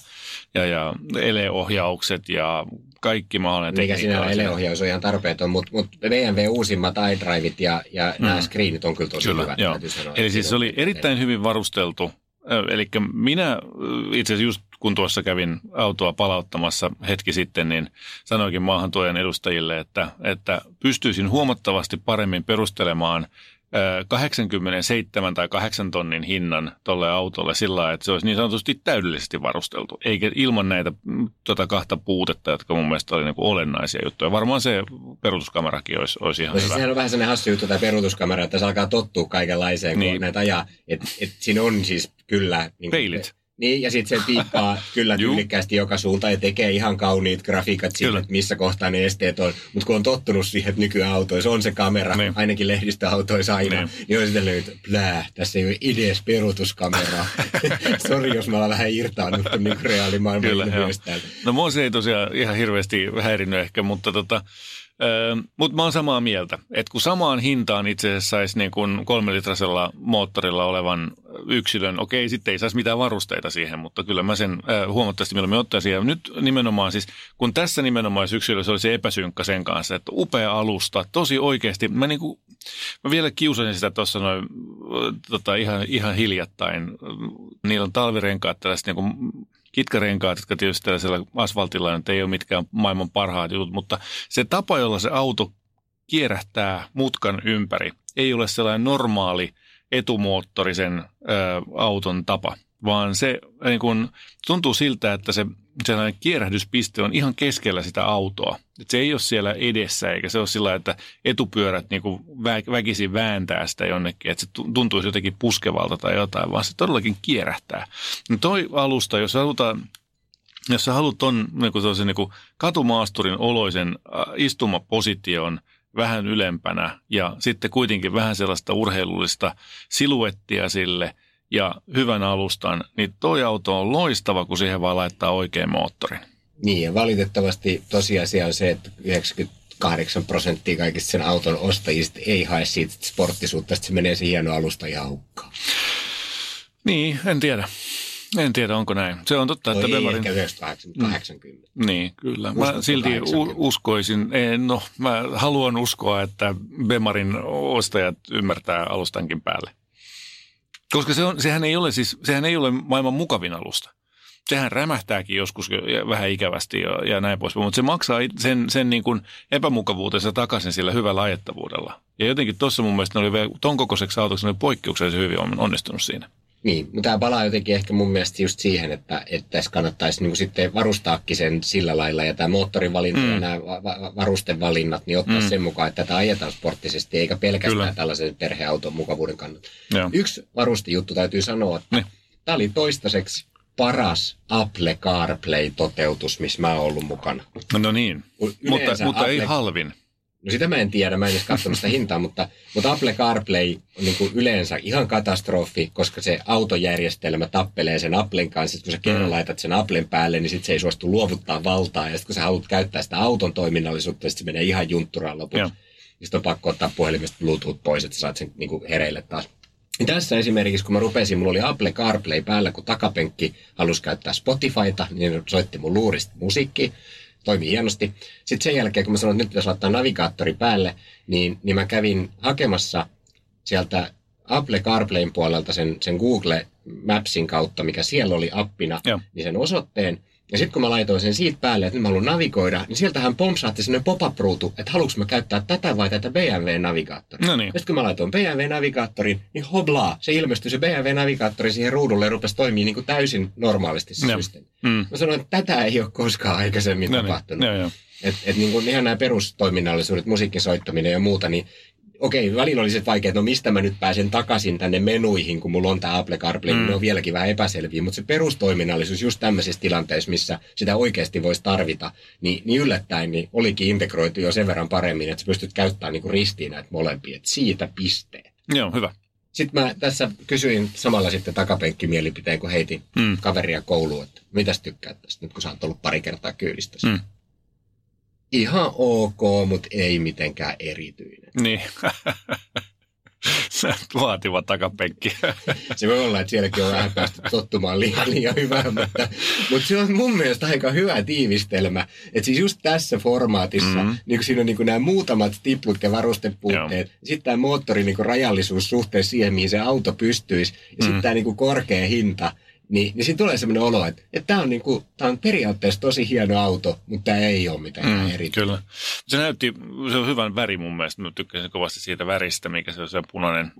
ja, ja eleohjaukset ja kaikki mahdollinen Mikä siinä. eleohjaus on ihan tarpeeton, mutta mut BMW uusimmat iDriveit ja, ja mm. nämä screenit on kyllä tosi Kyllä, hyvät. joo. sanoa. Eli siis se oli erittäin hyvin varusteltu. Eli minä itse asiassa just kun tuossa kävin autoa palauttamassa hetki sitten, niin sanoikin maahantuojan edustajille, että, että pystyisin huomattavasti paremmin perustelemaan ö, 87 tai 8 tonnin hinnan tuolle autolle sillä lailla, että se olisi niin sanotusti täydellisesti varusteltu, eikä ilman näitä tota kahta puutetta, jotka mun mielestä oli niin kuin olennaisia juttuja. Varmaan se peruutuskamerakin olisi, olisi ihan No siis hyvä. sehän on vähän sellainen hassu juttu tämä peruutuskamera, että se alkaa tottua kaikenlaiseen, kun Niin. näitä ajaa. Että et siinä on siis kyllä... Niin kuin- Peilit. Niin, ja sitten se piippaa kyllä tyylikkäästi joka suuntaan ja tekee ihan kauniit grafiikat siitä, että missä kohtaa ne esteet on. Mutta kun on tottunut siihen, että nykyautoissa on se kamera, Niin. ainakin lehdistöautoissa aina, Niin. niin, on sitten nyt, plää, tässä ei ole edes peruutuskameraa. Sori, jos mä olen vähän irtaannut niin reaalimaailman Kyllä. No mua se ei tosiaan ihan hirveästi häirinnyt ehkä, mutta tota, mutta mä oon samaa mieltä, että kun samaan hintaan itse asiassa saisi niin kuin kolmelitrasella moottorilla olevan yksilön, okei sitten ei saisi mitään varusteita siihen, mutta kyllä mä sen ö, huomattavasti mieluummin ottaisin. Ja nyt nimenomaan siis, kun tässä nimenomaan yksilössä oli se epäsynkkä sen kanssa, että upea alusta, tosi oikeasti, mä niin kuin, Mä vielä kiusasin sitä tuossa noin tota, ihan, ihan hiljattain. Niillä on talvirenkaat, tällaiset niin kuin kitkarenkaat, jotka tietysti tällaisella asfaltilla nyt ei ole mitkään maailman parhaat jutut, mutta se tapa, jolla se auto kierähtää mutkan ympäri, ei ole sellainen normaali etumoottorisen ö, auton tapa, vaan se niin kun, tuntuu siltä, että se sellainen kierähdyspiste on ihan keskellä sitä autoa. Et se ei ole siellä edessä, eikä se ole sillä että etupyörät niin väkisin vääntää sitä jonnekin, että se tu- tuntuisi jotenkin puskevalta tai jotain, vaan se todellakin kierähtää. No toi alusta, jos halutaan jos sä haluat ton niin niin katumaasturin oloisen istumaposition vähän ylempänä ja sitten kuitenkin vähän sellaista urheilullista siluettia sille ja hyvän alustan, niin toi auto on loistava, kun siihen vaan laittaa oikein moottorin. Niin, ja valitettavasti tosiasia on se, että 98 prosenttia kaikista sen auton ostajista ei hae siitä sporttisuutta, että se menee se hieno alusta ihan hukkaan. Niin, en tiedä. En tiedä, onko näin. Se on totta, No että ei Bemarin... ehkä 98, mutta 80. Niin, kyllä. Mä silti 80? u- uskoisin, en, no mä haluan uskoa, että Bemarin ostajat ymmärtää alustankin päälle. Koska se on, sehän, ei ole siis, sehän ei ole maailman mukavin alusta. Sehän rämähtääkin joskus vähän ikävästi ja, ja näin poispäin, mutta se maksaa sen, sen niin kuin epämukavuutensa takaisin sillä hyvällä ajettavuudella. Ja jotenkin tuossa mun mielestä ne oli vielä ton kokoiseksi autoksi ne oli poikkeuksellisen hyvin on- onnistunut siinä. Niin, mutta tämä palaa jotenkin ehkä mun mielestä just siihen, että, että tässä kannattaisi niin sitten varustaakin sen sillä lailla, ja tämä moottorivalinta mm. ja nämä va- va- varustevalinnat, niin ottaa mm. sen mukaan, että tätä ajetaan sporttisesti, eikä pelkästään Kyllä. Tällaisen perheauton mukavuuden kannalta. Joo. Yksi varustejuttu täytyy sanoa, että Niin. tämä oli toistaiseksi paras Apple CarPlay-toteutus, missä mä oon ollut mukana. No niin, mutta, mutta ei Apple- halvin. No sitä mä en tiedä, mä en edes katsonut sitä hintaa, mutta, mutta Apple CarPlay on niin kuin yleensä ihan katastrofi, koska se autojärjestelmä tappelee sen Applen kanssa. Sitten kun sä kerran Mm. laitat sen Applen päälle, niin sitten se ei suostu luovuttaa valtaa. Ja sitten kun sä haluat käyttää sitä auton toiminnallisuutta, sitten se menee ihan juntturaan lopuksi. Sitten on pakko ottaa puhelimesta Bluetooth pois, että sä saat sen niin kuin hereille taas. Tässä esimerkiksi, kun mä rupesin, mulla oli Apple CarPlay päällä, kun takapenkki halusi käyttää Spotifyta, niin soitti mun luurista musiikki, toimi hienosti. Sitten sen jälkeen, kun mä sanoin, että nyt pitäisi laittaa navigaattori päälle, niin, niin mä kävin hakemassa sieltä Apple CarPlayn puolelta sen, sen Google Mapsin kautta, mikä siellä oli appina, Joo. niin sen osoitteen. Ja sitten kun mä laitoin sen siitä päälle, että nyt mä haluan navigoida, niin sieltähän pompsahti sellainen pop-up-ruutu, että haluanko mä käyttää tätä vai tätä BMW-navigaattoria. No niin. Ja sitten kun mä laitoin BMW-navigaattorin, niin hoblaa, se ilmestyi se BMW-navigaattori siihen ruudulle ja rupesi toimia niin kuin täysin normaalisti se Joo. systeemi. Mm. Mä sanoin, että tätä ei ole koskaan aikaisemmin No niin. tapahtunut. Joo, joo. Että et niin kuin ihan nämä perustoiminnallisuudet, musiikkisoittaminen ja muuta, niin okei, välillä oli se vaikea, että no mistä mä nyt pääsen takaisin tänne menuihin, kun mulla on tämä Apple CarPlay, mm. niin ne on vieläkin vähän epäselviä, mutta se perustoiminnallisuus just tämmöisissä tilanteissa, missä sitä oikeasti voisi tarvita, niin, niin yllättäen niin olikin integroitu jo sen verran paremmin, että sä pystyt käyttämään niin kuin ristiin näitä molempia, että siitä pisteet. Joo, hyvä. Sitten mä tässä kysyin samalla sitten takapenkkimielipiteen, kun heitin Mm. kaveria kouluun, että mitäs tykkäät tästä nyt, kun sä oot ollut pari kertaa kyydissä. Mm. Ihan ok, mutta ei mitenkään erityinen. Niin. Se vaativa takapenkki. Se voi olla, että sielläkin on vähän päästy tottumaan liian, liian hyvää, mutta, mutta se on mun mielestä aika hyvä tiivistelmä. Että siis just tässä formaatissa, Mm. mm. niin kuin siinä on niin kuin nämä muutamat tiput ja varustepuutteet, sitten tämä moottorin niin rajallisuus suhteessa siihen, mihin se auto pystyisi, ja sitten Mm. tämä niin korkea hinta, niin, niin siinä tulee sellainen olo, että, että tämä on, niin kuin, tämä on periaatteessa tosi hieno auto, mutta tämä ei ole mitään mm, erityistä. Kyllä. Se näytti, se on hyvän väri mun mielestä. Mä tykkäsin kovasti siitä väristä, mikä se on se punainen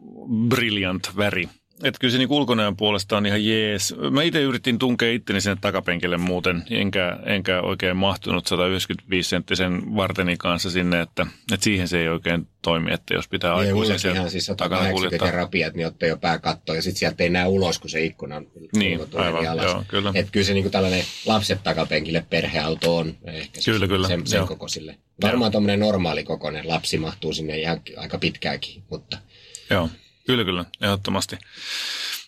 brilliant väri. Että kyllä se niin ulkonäön puolesta on ihan jees. Mä itse yritin tunkea itteni sinne takapenkille muuten, enkä, enkä oikein mahtunut 195 senttisen varteni kanssa sinne, että, että siihen se ei oikein toimi, että jos pitää Ja aikuisen siellä ihan siis takana 180 kuljettaa. rapiat, niin ottaa jo pääkattoon ja sitten sieltä ei näe ulos, kun se ikkuna on Niin, aivan, alas. joo, kyllä. Et kyllä se niinku tällainen lapset takapenkille perheauto on ehkä se, Kyllä, kyllä, sen, sen joo. kokoisille. Varmaan tuommoinen normaali kokoinen lapsi mahtuu sinne ihan aika pitkääkin, mutta Joo, kyllä kyllä, ehdottomasti.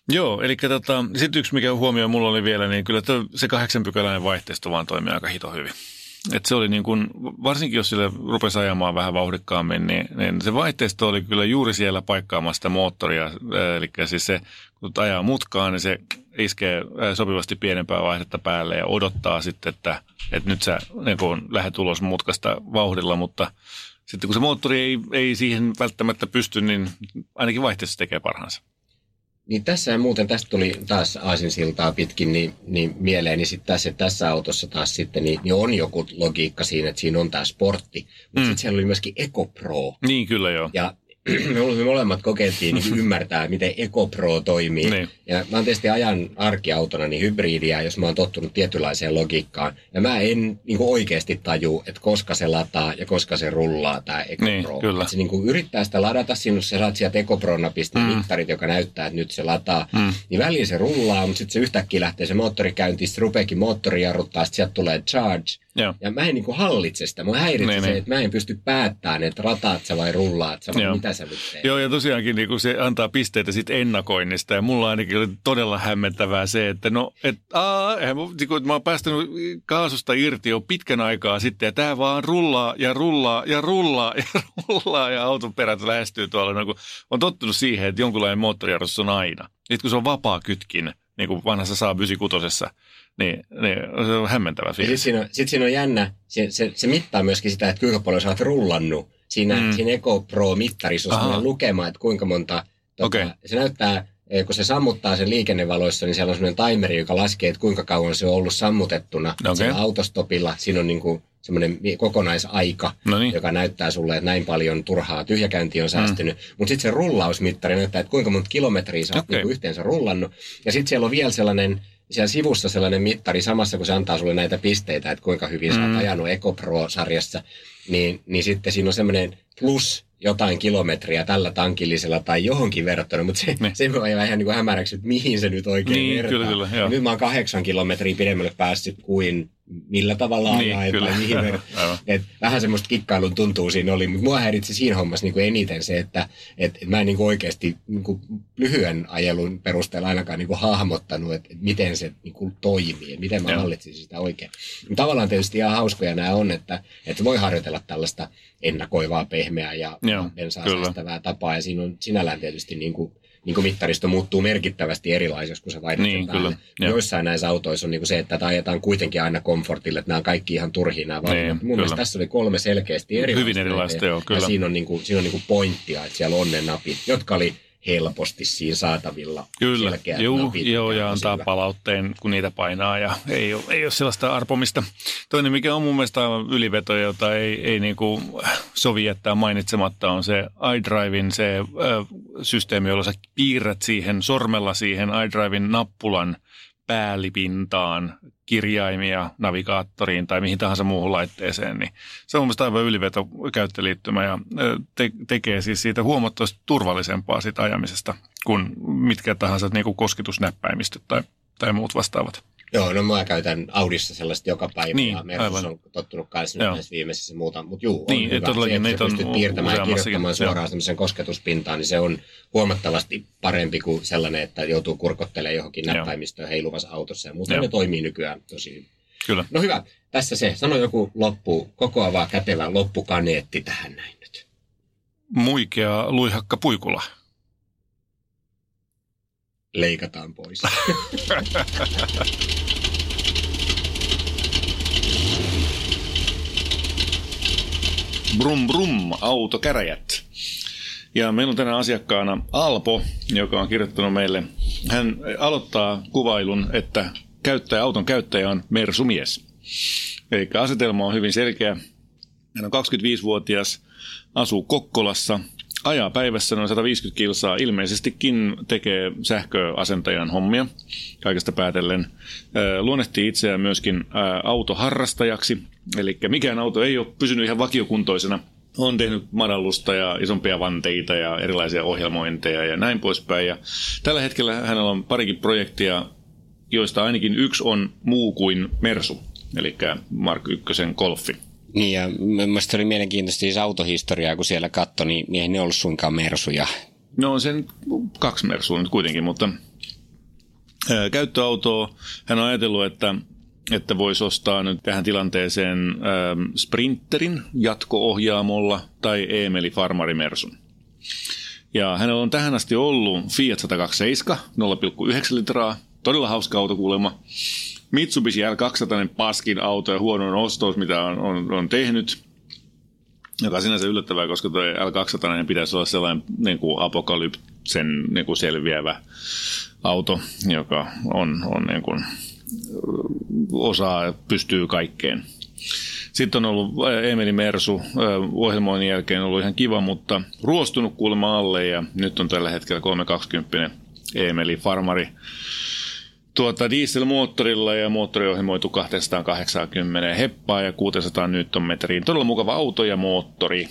Joo, eli tota, sitten yksi mikä huomio mulla oli vielä, niin kyllä se kahdeksan pykäläinen vaihteisto vaan toimii aika hito hyvin. Et se oli niin kuin, varsinkin jos sille rupesi ajamaan vähän vauhdikkaammin, niin, niin se vaihteisto oli kyllä juuri siellä paikkaamassa sitä moottoria. Eli siis se, kun ajaa mutkaan, niin se iskee sopivasti pienempää vaihdetta päälle ja odottaa sitten, että, että nyt sä niin kun lähdet ulos mutkasta vauhdilla, mutta sitten kun se moottori ei, ei siihen välttämättä pysty, niin ainakin vaihteessa tekee parhaansa. Niin tässä muuten, tästä tuli taas aasinsiltaa pitkin niin, niin mieleeni sitten tässä, tässä autossa taas sitten niin, niin on joku logiikka siinä, että siinä on tämä sportti, mutta Mm. sitten siellä oli myöskin Eco Pro. Niin, kyllä joo. Ja me molemmat kokeiltiin niin ymmärtää, miten Eco Pro toimii. Niin. Ja mä oon tietysti ajan arkiautona niin hybridiä, jos mä oon tottunut tietynlaiseen logiikkaan. Ja mä en niin kuin oikeasti taju, että koska se lataa ja koska se rullaa tämä Eco Niin, kyllä. Se niin kuin yrittää sitä ladata, sinun sä saat sieltä Eco Pro-napista Mm. mittarit, joka näyttää, että nyt se lataa. Mm. Niin väliin se rullaa, mutta sitten se yhtäkkiä lähtee se moottori käyntiin, sitten rupeekin moottori jarruttaa, sitten sieltä tulee charge. Joo. Ja mä en niin kuin hallitse sitä. Mua häiritsee Niin, se, niin. että mä en pysty päättämään, että rataat sä vai rullaat sä vai Joo. mitä teet. Joo, ja tosiaankin niin kun se antaa pisteitä sit ennakoinnista, ja mulla ainakin oli todella hämmentävää se, että no, et, aa, niin kun mä oon päästänyt kaasusta irti jo pitkän aikaa sitten, ja tää vaan rullaa ja rullaa ja rullaa ja rullaa, ja auton perät lähestyy tuolla, no, kun on tottunut siihen, että jonkunlainen moottorijarrus on aina. Sitten kun se on vapaa kytkin, niin kuin vanhassa saa 96 niin, niin se on hämmentävä Ja sitten fiilis. siinä, on, sit siinä on jännä, se, se, se mittaa myöskin sitä, että kuinka paljon sä oot rullannut. Siinä, Mm. mm. siinä Eco Pro-mittarissa on sellainen lukema, että kuinka monta... Okei. Se näyttää, eh, kun se sammuttaa sen liikennevaloissa, niin siellä on sellainen timeri, joka laskee, että kuinka kauan se on ollut sammutettuna Okei. siellä autostopilla. Siinä on niin kuin semmoinen kokonaisaika, No niin. joka näyttää sulle, että näin paljon turhaa tyhjäkäyntiä on säästynyt. Mm. Mutta sitten se rullausmittari näyttää, että kuinka monta kilometriä sä oot Okei. niinku yhteensä rullannut. Ja sitten siellä on vielä sellainen, siellä sivussa sellainen mittari samassa, kun se antaa sulle näitä pisteitä, että kuinka hyvin sä Mm. oot ajanut Eco Pro-sarjassa, niin, niin sitten siinä on semmoinen plus jotain kilometriä tällä tankillisella tai johonkin verrattuna, mutta se, Niin. se voi vähän niin kuin hämäräksi, että mihin se nyt oikein Niin, vertaa. kyllä, kyllä, joo. Nyt mä oon kahdeksan kilometriä pidemmälle päässyt kuin millä tavalla Niin, ajaa kyllä. tai mihin. Aivan. Et vähän semmoista kikkailun tuntuu siinä oli, mutta mua häiritsi siinä hommassa niin kuin eniten se, että et, et mä en niin kuin oikeasti niin kuin lyhyen ajelun perusteella ainakaan niin kuin hahmottanut, että et miten se niin kuin toimii, että miten mä Joo. hallitsisin sitä oikein. Mutta tavallaan tietysti ihan hauskoja nämä on, että, että voi harjoitella tällaista ennakoivaa, pehmeää ja Joo, bensaa tapaa, ja siinä on sinällään tietysti niin kuin niin kuin mittaristo muuttuu merkittävästi erilaiseksi, kun sä vaihdat Niin, sen päälle. kyllä. Joissain näissä autoissa on niin kuin se, että ajetaan kuitenkin aina komfortille, että nämä on kaikki ihan turhia nämä valinnat. Mun kyllä. mielestä tässä oli kolme selkeästi erilaista. Hyvin erilaista, ja, joo, kyllä. Ja siinä on, niin kuin, siinä on niin kuin pointtia, että siellä on ne napit, jotka oli helposti siinä saatavilla. Kyllä, Selkeät joo, ja antaa hyvä. palautteen, kun niitä painaa ja ei ole, ei ole sellaista arpomista. Toinen, mikä on mun mielestä yliveto, jota ei, ei niinku sovi jättää mainitsematta, on se iDrivein se ö, systeemi, jolla sä piirrät siihen sormella siihen iDrivein nappulan päällipintaan kirjaimia navigaattoriin tai mihin tahansa muuhun laitteeseen, niin se on mun mielestä aivan yliveto käyttöliittymä ja te- tekee siis siitä huomattavasti turvallisempaa siitä ajamisesta kuin mitkä tahansa niin kuin kosketusnäppäimistöt tai, tai muut vastaavat. Joo, no mä käytän Audissa sellaista joka päivä Niin, Mersus aivan. on tottunut kanssa nyt Joo. näissä viimeisissä muuta. Mutta juu, on Niin, hyvä. todellakin se, että on pystyt piirtämään ja kirjoittamaan joo. suoraan semmoisen kosketuspintaan, niin se on huomattavasti parempi kuin sellainen, että joutuu kurkottelemaan johonkin Joo. näppäimistöön heiluvassa autossa. Ja muuten Joo. ne toimii nykyään tosi hyvin. Kyllä. No hyvä, tässä se. Sano joku loppu, kokoavaa kätevä loppukaneetti tähän näin nyt. Muikea luihakka puikula. Leikataan pois. Brum brum, autokäräjät. Ja meillä on tänään asiakkaana Alpo, joka on kirjoittanut meille. Hän aloittaa kuvailun, että käyttäjä, auton käyttäjä on mersumies. Eli asetelma on hyvin selkeä. Hän on 25-vuotias, asuu Kokkolassa, ajaa päivässä noin 150 kilsaa, ilmeisestikin tekee sähköasentajan hommia kaikesta päätellen. Luonnehtii itseään myöskin autoharrastajaksi, eli mikään auto ei ole pysynyt ihan vakiokuntoisena. On tehnyt madallusta ja isompia vanteita ja erilaisia ohjelmointeja ja näin poispäin. Ja tällä hetkellä hänellä on parikin projektia, joista ainakin yksi on muu kuin Mersu, eli Mark Ykkösen Golfi. Niin ja mielestäni oli mielenkiintoista siis autohistoriaa, kun siellä katsoi, niin, niin ei ne ollut suinkaan mersuja. No sen kaksi Mersua nyt kuitenkin, mutta ää, käyttöautoa hän on ajatellut, että, että voisi ostaa nyt tähän tilanteeseen ää, Sprinterin jatko-ohjaamolla tai Emeli Farmari Mersun. Ja hänellä on tähän asti ollut Fiat 127, 0,9 litraa, todella hauska auto kuulemma. Mitsubishi L200 paskin auto ja huonoin ostos, mitä on, on, on tehnyt joka sinänsä yllättävää, koska tuo L200 pitäisi olla sellainen niin kuin apokalypsen niin kuin selviävä auto, joka on, on niin kuin, osaa, pystyy kaikkeen. Sitten on ollut Emeli Mersu, ohjelmoinnin jälkeen ollut ihan kiva, mutta ruostunut kuulemma alle ja nyt on tällä hetkellä 320 Emeli Farmari tuota dieselmoottorilla ja moottori ohjelmoitu 280 heppaa ja 600 newtonmetriin. Todella mukava auto ja moottori.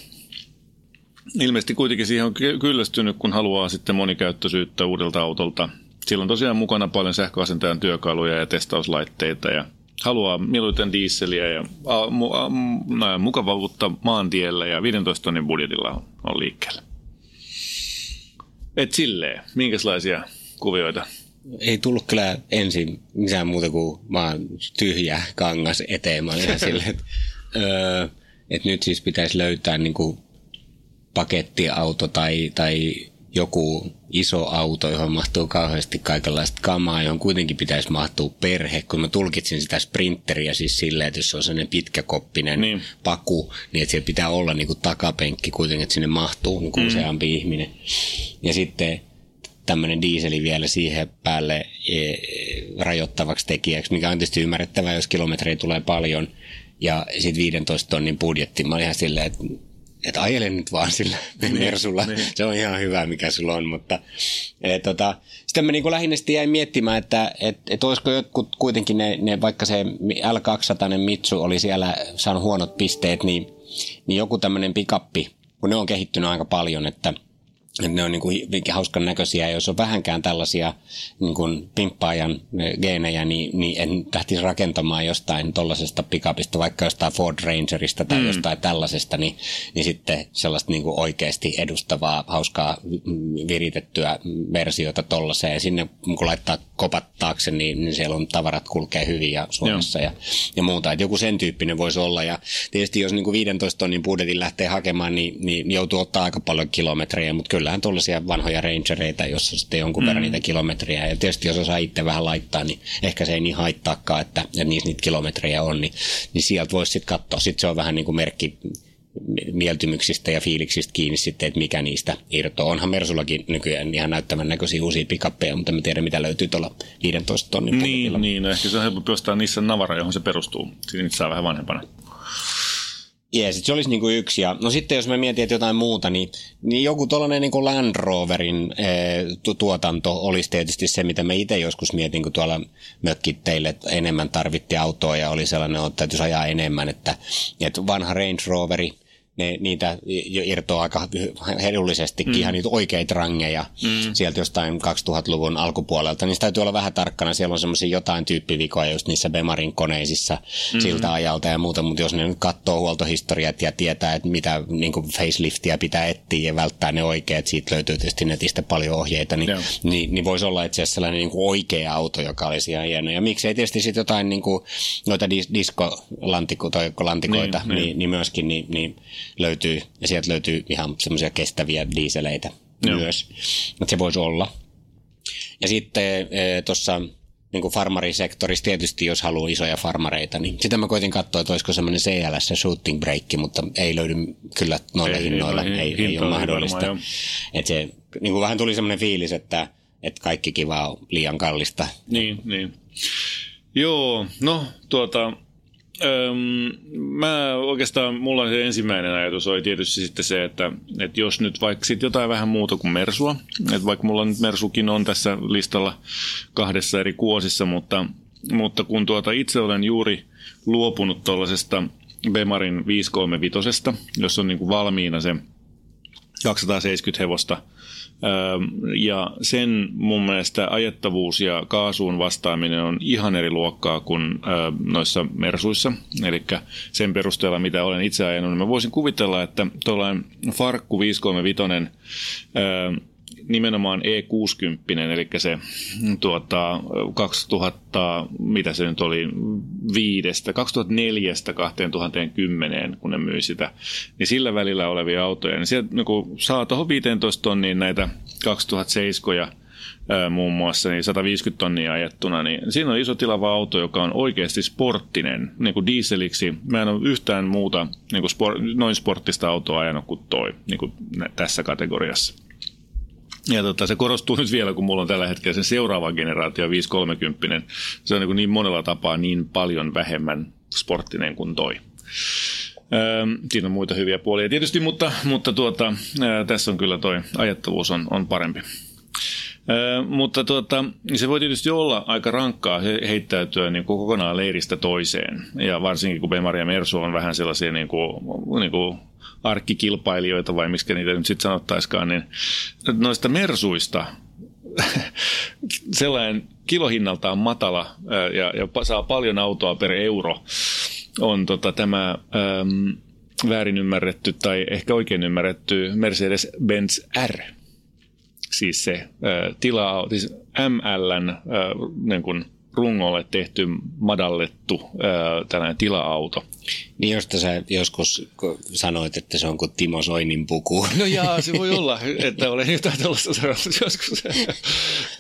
Ilmeisesti kuitenkin siihen on ky- kyllästynyt, kun haluaa sitten monikäyttöisyyttä uudelta autolta. Sillä on tosiaan mukana paljon sähköasentajan työkaluja ja testauslaitteita ja haluaa mieluiten dieseliä ja a, mu, a, mu- mukavuutta maantiellä ja 15 tonnin budjetilla on, on liikkeellä. Et silleen, minkälaisia kuvioita Ei tullut kyllä ensin mitään muuta kuin vaan tyhjä kangas eteen. Mä olin ihan silleen, että, öö, että nyt siis pitäisi löytää niin kuin pakettiauto tai, tai joku iso auto, johon mahtuu kauheasti kaikenlaista kamaa, johon kuitenkin pitäisi mahtua perhe, kun mä tulkitsin sitä sprinteriä siis silleen, että jos se on sellainen pitkäkoppinen Niin. niin. paku, niin että siellä pitää olla niin kuin takapenkki kuitenkin, että sinne mahtuu niin kuin mm. useampi ihminen. Ja sitten tämmöinen diiseli vielä siihen päälle e, rajoittavaksi tekijäksi, mikä on tietysti ymmärrettävää, jos kilometrejä tulee paljon. Ja sitten 15 tonnin budjetti. Mä olin ihan silleen, että että ajele nyt vaan sillä Mersulla. niin. Se on ihan hyvä, mikä sulla on. Mutta, e, tota, sitten mä niin lähinnä sitten jäin miettimään, että et, et olisiko jotkut kuitenkin ne, ne, vaikka se L200 Mitsu oli siellä saanut huonot pisteet, niin, niin joku tämmöinen pikappi, kun ne on kehittynyt aika paljon, että ne on niin kuin hauskan näköisiä, ja jos on vähänkään tällaisia niin kuin pimppaajan geenejä, niin, niin en lähtisi rakentamaan jostain tuollaisesta pikapista, vaikka jostain Ford Rangerista tai mm. jostain tällaisesta, niin, niin sitten sellaista niin kuin oikeasti edustavaa, hauskaa viritettyä versiota tuollaiseen, ja sinne kun laittaa kopat taakse, niin, niin siellä on tavarat kulkee hyvin ja Suomessa ja, ja muuta, että joku sen tyyppinen voisi olla, ja tietysti jos niin kuin 15 tonnin budjetin lähtee hakemaan, niin, niin joutuu ottaa aika paljon kilometrejä, mutta kyllä kyllähän tuollaisia vanhoja rangereita, jossa on sitten jonkun mm. verran niitä kilometriä. Ja tietysti jos osaa itse vähän laittaa, niin ehkä se ei niin haittaakaan, että, että niissä niitä kilometrejä on, niin, niin sieltä voisi sitten katsoa. Sitten se on vähän niin kuin merkki mieltymyksistä ja fiiliksistä kiinni sitten, että mikä niistä irtoaa. Onhan Mersullakin nykyään ihan näyttävän näköisiä uusia pikappeja, mutta en tiedä mitä löytyy tuolla 15 tonnin Niin, niin no ehkä se on helpompi ostaa niissä Navara, johon se perustuu. Sitten saa vähän vanhempana. Jees, se olisi niinku yksi. Ja, no sitten jos me mietin, että jotain muuta, niin, niin joku tuollainen niinku Land Roverin e, tuotanto olisi tietysti se, mitä me itse joskus mietin, kun tuolla mökkit teille että enemmän tarvittiin autoa ja oli sellainen, että täytyisi ajaa enemmän, että, että vanha Range Roveri – ne, niitä irtoaa aika edullisestikin, mm. ihan niitä oikeita rangeja mm. sieltä jostain 2000-luvun alkupuolelta, niin täytyy olla vähän tarkkana. Siellä on semmoisia jotain tyyppivikoja just niissä Bemarin koneisissa mm. siltä ajalta ja muuta, mutta jos ne nyt katsoo huoltohistoriat ja tietää, että mitä niin kuin faceliftia pitää etsiä ja välttää ne oikeat, siitä löytyy tietysti netistä paljon ohjeita, niin, niin, niin voisi olla itse asiassa sellainen niin kuin oikea auto, joka olisi ihan hieno. Ja miksei tietysti sitten jotain niin kuin, noita dis- diskolantikoita, niin, niin, niin, niin myöskin, niin, niin löytyy, ja sieltä löytyy ihan semmoisia kestäviä diiseleitä Joo. myös. Mutta se voisi olla. Ja sitten e, tuossa niin farmarisektorissa tietysti, jos haluaa isoja farmareita, niin sitä mä koitin katsoa, että olisiko semmoinen CLS shooting break, mutta ei löydy kyllä noilla ei, hinnoilla, ei, ei, ei ole mahdollista. Varmaan, että se niin kuin vähän tuli semmoinen fiilis, että, että kaikki kiva on liian kallista. Niin, niin. Joo, no tuota, Öm, mä oikeastaan, mulla se ensimmäinen ajatus oli tietysti sitten se, että, että jos nyt vaikka sit jotain vähän muuta kuin Mersua, että vaikka mulla nyt Mersukin on tässä listalla kahdessa eri kuosissa, mutta, mutta kun tuota itse olen juuri luopunut tuollaisesta Bemarin 535, jossa on niin kuin valmiina se 270 hevosta – ja sen mun mielestä ajettavuus ja kaasuun vastaaminen on ihan eri luokkaa kuin noissa mersuissa. Eli sen perusteella, mitä olen itse ajanut, niin mä voisin kuvitella, että tuollainen Farkku 535 nimenomaan E60, eli se tuota, 2000, mitä se nyt oli, viidestä, 2004 2010, kun ne myi sitä, niin sillä välillä olevia autoja, niin sieltä niin saa tuohon 15 tonniin näitä 2007 ja muun muassa niin 150 tonnia ajettuna, niin siinä on iso tilava auto, joka on oikeasti sporttinen, niin kuin dieseliksi. Mä en ole yhtään muuta niin kuin sport, noin sporttista autoa ajanut kuin toi niin kuin tässä kategoriassa. Ja tota, se korostuu nyt vielä, kun mulla on tällä hetkellä sen seuraava generaatio 530. Se on niin, niin monella tapaa niin paljon vähemmän sporttinen kuin toi. Öö, siinä on muita hyviä puolia tietysti, mutta, mutta tuota, öö, tässä on kyllä toi ajattavuus on, on parempi. Öö, mutta tuota, se voi tietysti olla aika rankkaa heittäytyä niin kuin kokonaan leiristä toiseen. Ja varsinkin kun Bemari ja Mersu on vähän sellaisia niin kuin, niin kuin arkkikilpailijoita vai miksi niitä nyt sitten sanottaiskaan, niin noista mersuista sellainen kilohinnaltaan matala ja, ja saa paljon autoa per euro on tota, tämä äm, väärin ymmärretty tai ehkä oikein ymmärretty Mercedes-Benz R. Siis se äh, tila, siis MLn äh, niin kuin rungolle tehty, madallettu ää, tällainen tila-auto. Niin josta sä joskus sanoit, että se on kuin Timo Soinin puku. No jaa, se voi olla, että olen jotain tällaista sanonut joskus.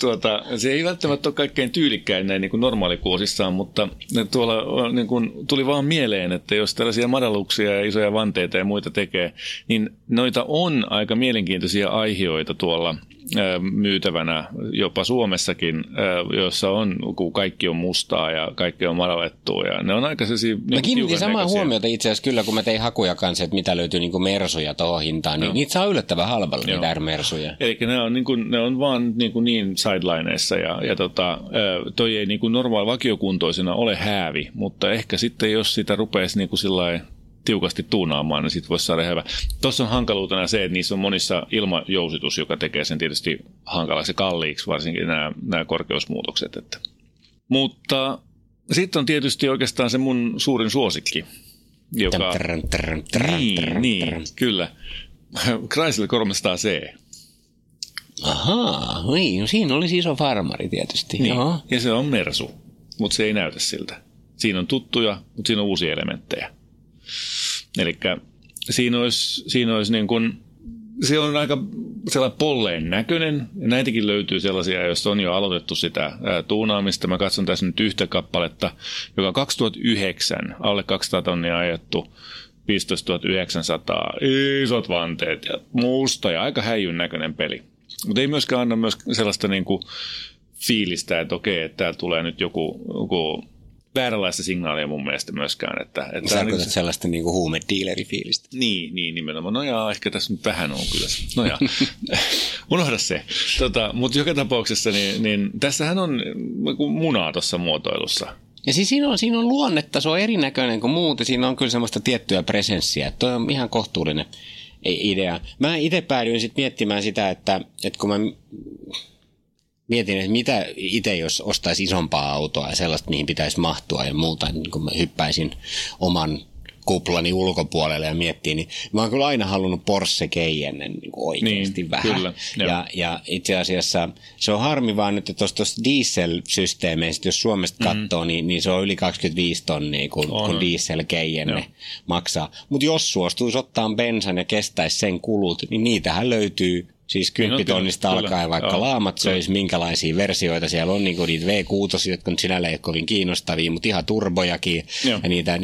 tuota, se ei välttämättä ole kaikkein tyylikkäin näin niin kuin normaalikuosissaan, mutta tuolla niin kuin, tuli vaan mieleen, että jos tällaisia madalluksia ja isoja vanteita ja muita tekee, niin noita on aika mielenkiintoisia aiheita tuolla myytävänä jopa Suomessakin, jossa on, kun kaikki on mustaa ja kaikki on madallettua. Ja ne on aika sellaisia... Mä kiinnitin samaa huomiota itse asiassa kyllä, kun mä tein hakuja kanssa, että mitä löytyy niin mersuja tuohon hintaan, niin no. niitä saa yllättävän halvalla, Joo. niitä mersuja Eli ne on, niin kuin, ne on vaan niin, kuin niin sidelineissa ja, ja tota, toi ei niin kuin normaali vakiokuntoisena ole häävi, mutta ehkä sitten jos sitä rupeaisi niin kuin tiukasti tuunaamaan, niin sitten voisi saada hyvä. Tuossa on hankaluutena se, että niissä on monissa ilmajousitus, joka tekee sen tietysti hankalaksi kalliiksi, varsinkin nämä, nämä korkeusmuutokset. Että. Mutta sitten on tietysti oikeastaan se mun suurin suosikki, joka... Niin, niin, kyllä. Chrysler 300C. Ahaa, niin, siinä olisi iso farmari tietysti. Niin. Joo. Ja se on Mersu, mutta se ei näytä siltä. Siinä on tuttuja, mutta siinä on uusia elementtejä. Eli siinä olisi, siinä olisi niin kuin, se on aika sellainen polleen näköinen. Ja näitäkin löytyy sellaisia, joissa on jo aloitettu sitä ää, tuunaamista. Mä katson tässä nyt yhtä kappaletta, joka 2009, alle 200 tonnia ajettu, 15 900, isot vanteet ja musta ja aika häijyn näköinen peli. Mutta ei myöskään anna myös sellaista niinku fiilistä, että okei, että täällä tulee nyt joku, joku vääränlaista signaalia mun mielestä myöskään. Että, että Sä niin, sellaista niinku huumediilerifiilistä. niin, niin, nimenomaan. No jaa, ehkä tässä nyt vähän on kyllä. No jaa, unohda se. Tota, Mutta joka tapauksessa, niin, niin tässähän on niinku munaa tuossa muotoilussa. Ja siis siinä on, siinä on luonnetta, se on erinäköinen kuin muut, ja siinä on kyllä semmoista tiettyä presenssiä. Toi on ihan kohtuullinen idea. Mä itse päädyin sitten miettimään sitä, että, että kun mä mietin, että mitä itse jos ostaisi isompaa autoa ja sellaista, mihin pitäisi mahtua ja muuta, niin kun mä hyppäisin oman kuplani ulkopuolelle ja miettii, niin mä oon kyllä aina halunnut Porsche Cayenne niin oikeasti Niin, vähän. kyllä, ja, ja itse asiassa se on harmi vaan nyt, että tuossa diesel-systeemeistä, jos Suomesta katsoo, niin, niin se on yli 25 tonnia, kun. On, kun diesel Cayenne maksaa. Mutta jos suostuisi ottaa bensan ja kestäisi sen kulut, niin niitähän löytyy Siis kymppitonnista kyllä, alkaen, vaikka joo. laamat söisi, minkälaisia versioita siellä on, niin kuin niitä V6, jotka nyt sinällä ei ole kovin kiinnostavia, mutta ihan turbojakin Joo. ja niitä 4,5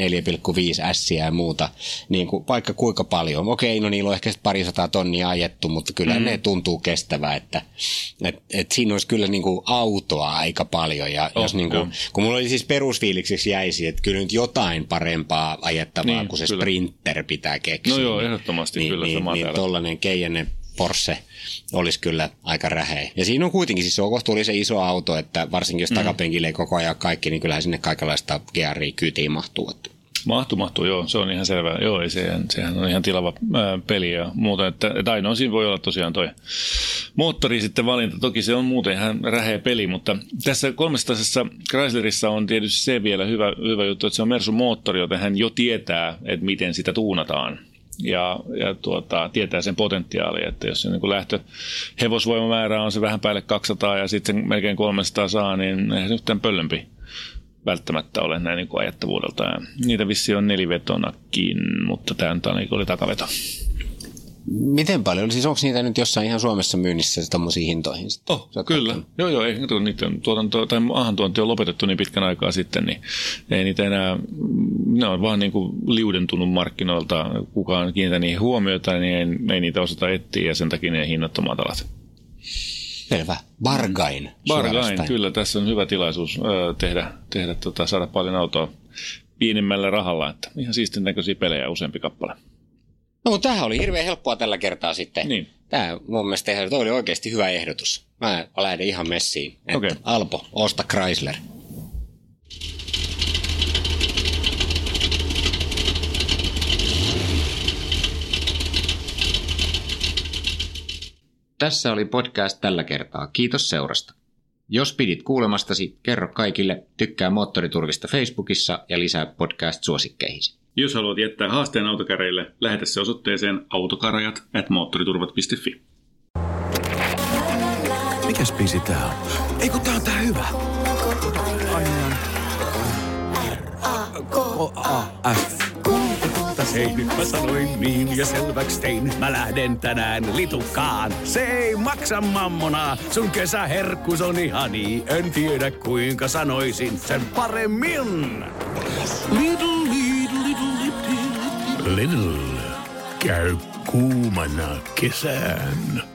S ja muuta, niin kuin vaikka kuinka paljon. Okei, no niillä on ehkä parisataa tonnia ajettu, mutta kyllä mm. ne tuntuu kestävää, että et, et siinä olisi kyllä niin kuin autoa aika paljon. Ja Oh, jos niin joo. kuin, kun mulla oli siis perusfiiliksiksi jäisi, että kyllä nyt jotain parempaa ajettavaa Niin, kuin se kyllä. Sprinter pitää keksiä. No joo, ehdottomasti niin, kyllä niin, niin tollainen Cayenne Porsche olisi kyllä aika räheä. Ja siinä on kuitenkin, siis se on kohtuullisen iso auto, että varsinkin jos mm. takapenkille ei koko ajan kaikki, niin kyllähän sinne kaikenlaista GRI-kyytiin mahtuu. Että. Mahtuu, mahtuu, joo, se on ihan selvä. Joo, ei sehän, sehän on ihan tilava ää, peli ja muuta. Että, että ainoa siinä voi olla tosiaan toi moottori sitten valinta. Toki se on muuten ihan räheä peli, mutta tässä 300 Chryslerissa on tietysti se vielä hyvä, hyvä juttu, että se on Mersun moottori, joten hän jo tietää, että miten sitä tuunataan. Ja, ja tuota, tietää sen potentiaali, että jos se niin lähtö hevosvoimamäärä on se vähän päälle 200 ja sitten melkein 300 saa, niin eihän se yhtään pöllömpi välttämättä ole näin niin ajattavuudelta. Ja niitä vissi on nelivetonakin, mutta tämä oli takaveto. Miten paljon? Siis onko niitä nyt jossain ihan Suomessa myynnissä tommosia hintoihin? Oh, kyllä. Joo, joo. Ei, kun niiden tuotanto, tai maahantuonti on lopetettu niin pitkän aikaa sitten, niin ei niitä enää, ne on vaan niin kuin liudentunut markkinoilta. Kukaan kiinnitä niihin huomiota, niin ei, ei niitä osata etsiä ja sen takia ne hinnat on matalat. Selvä. Bargain. Bargain, kyllä. Tässä on hyvä tilaisuus ö, tehdä, tehdä tota, saada paljon autoa pienemmällä rahalla. Että ihan siistin näköisiä pelejä useampi kappale. No mutta tämähän oli hirveän helppoa tällä kertaa sitten. Niin. Tämä mun mielestä tehdä, toi oli oikeasti hyvä ehdotus. Mä lähden ihan messiin. Että Okei. Alpo, osta Chrysler. Tässä oli podcast tällä kertaa. Kiitos seurasta. Jos pidit kuulemastasi, kerro kaikille, tykkää Moottoriturvista Facebookissa ja lisää podcast-suosikkeihisi. Jos haluat jättää haasteen autokäreille, lähetä se osoitteeseen autokarajat at moottoriturvat.fi. Mikäs biisi tää on? Ei kun tää on tää hyvä. F. Hei, nyt mä sanoin niin ja selväks tein. Mä lähden tänään litukaan. Se ei maksa mammonaa. Sun kesäherkkus on ihani. En tiedä kuinka sanoisin sen paremmin. Little, Little. Käy kuumana kesään.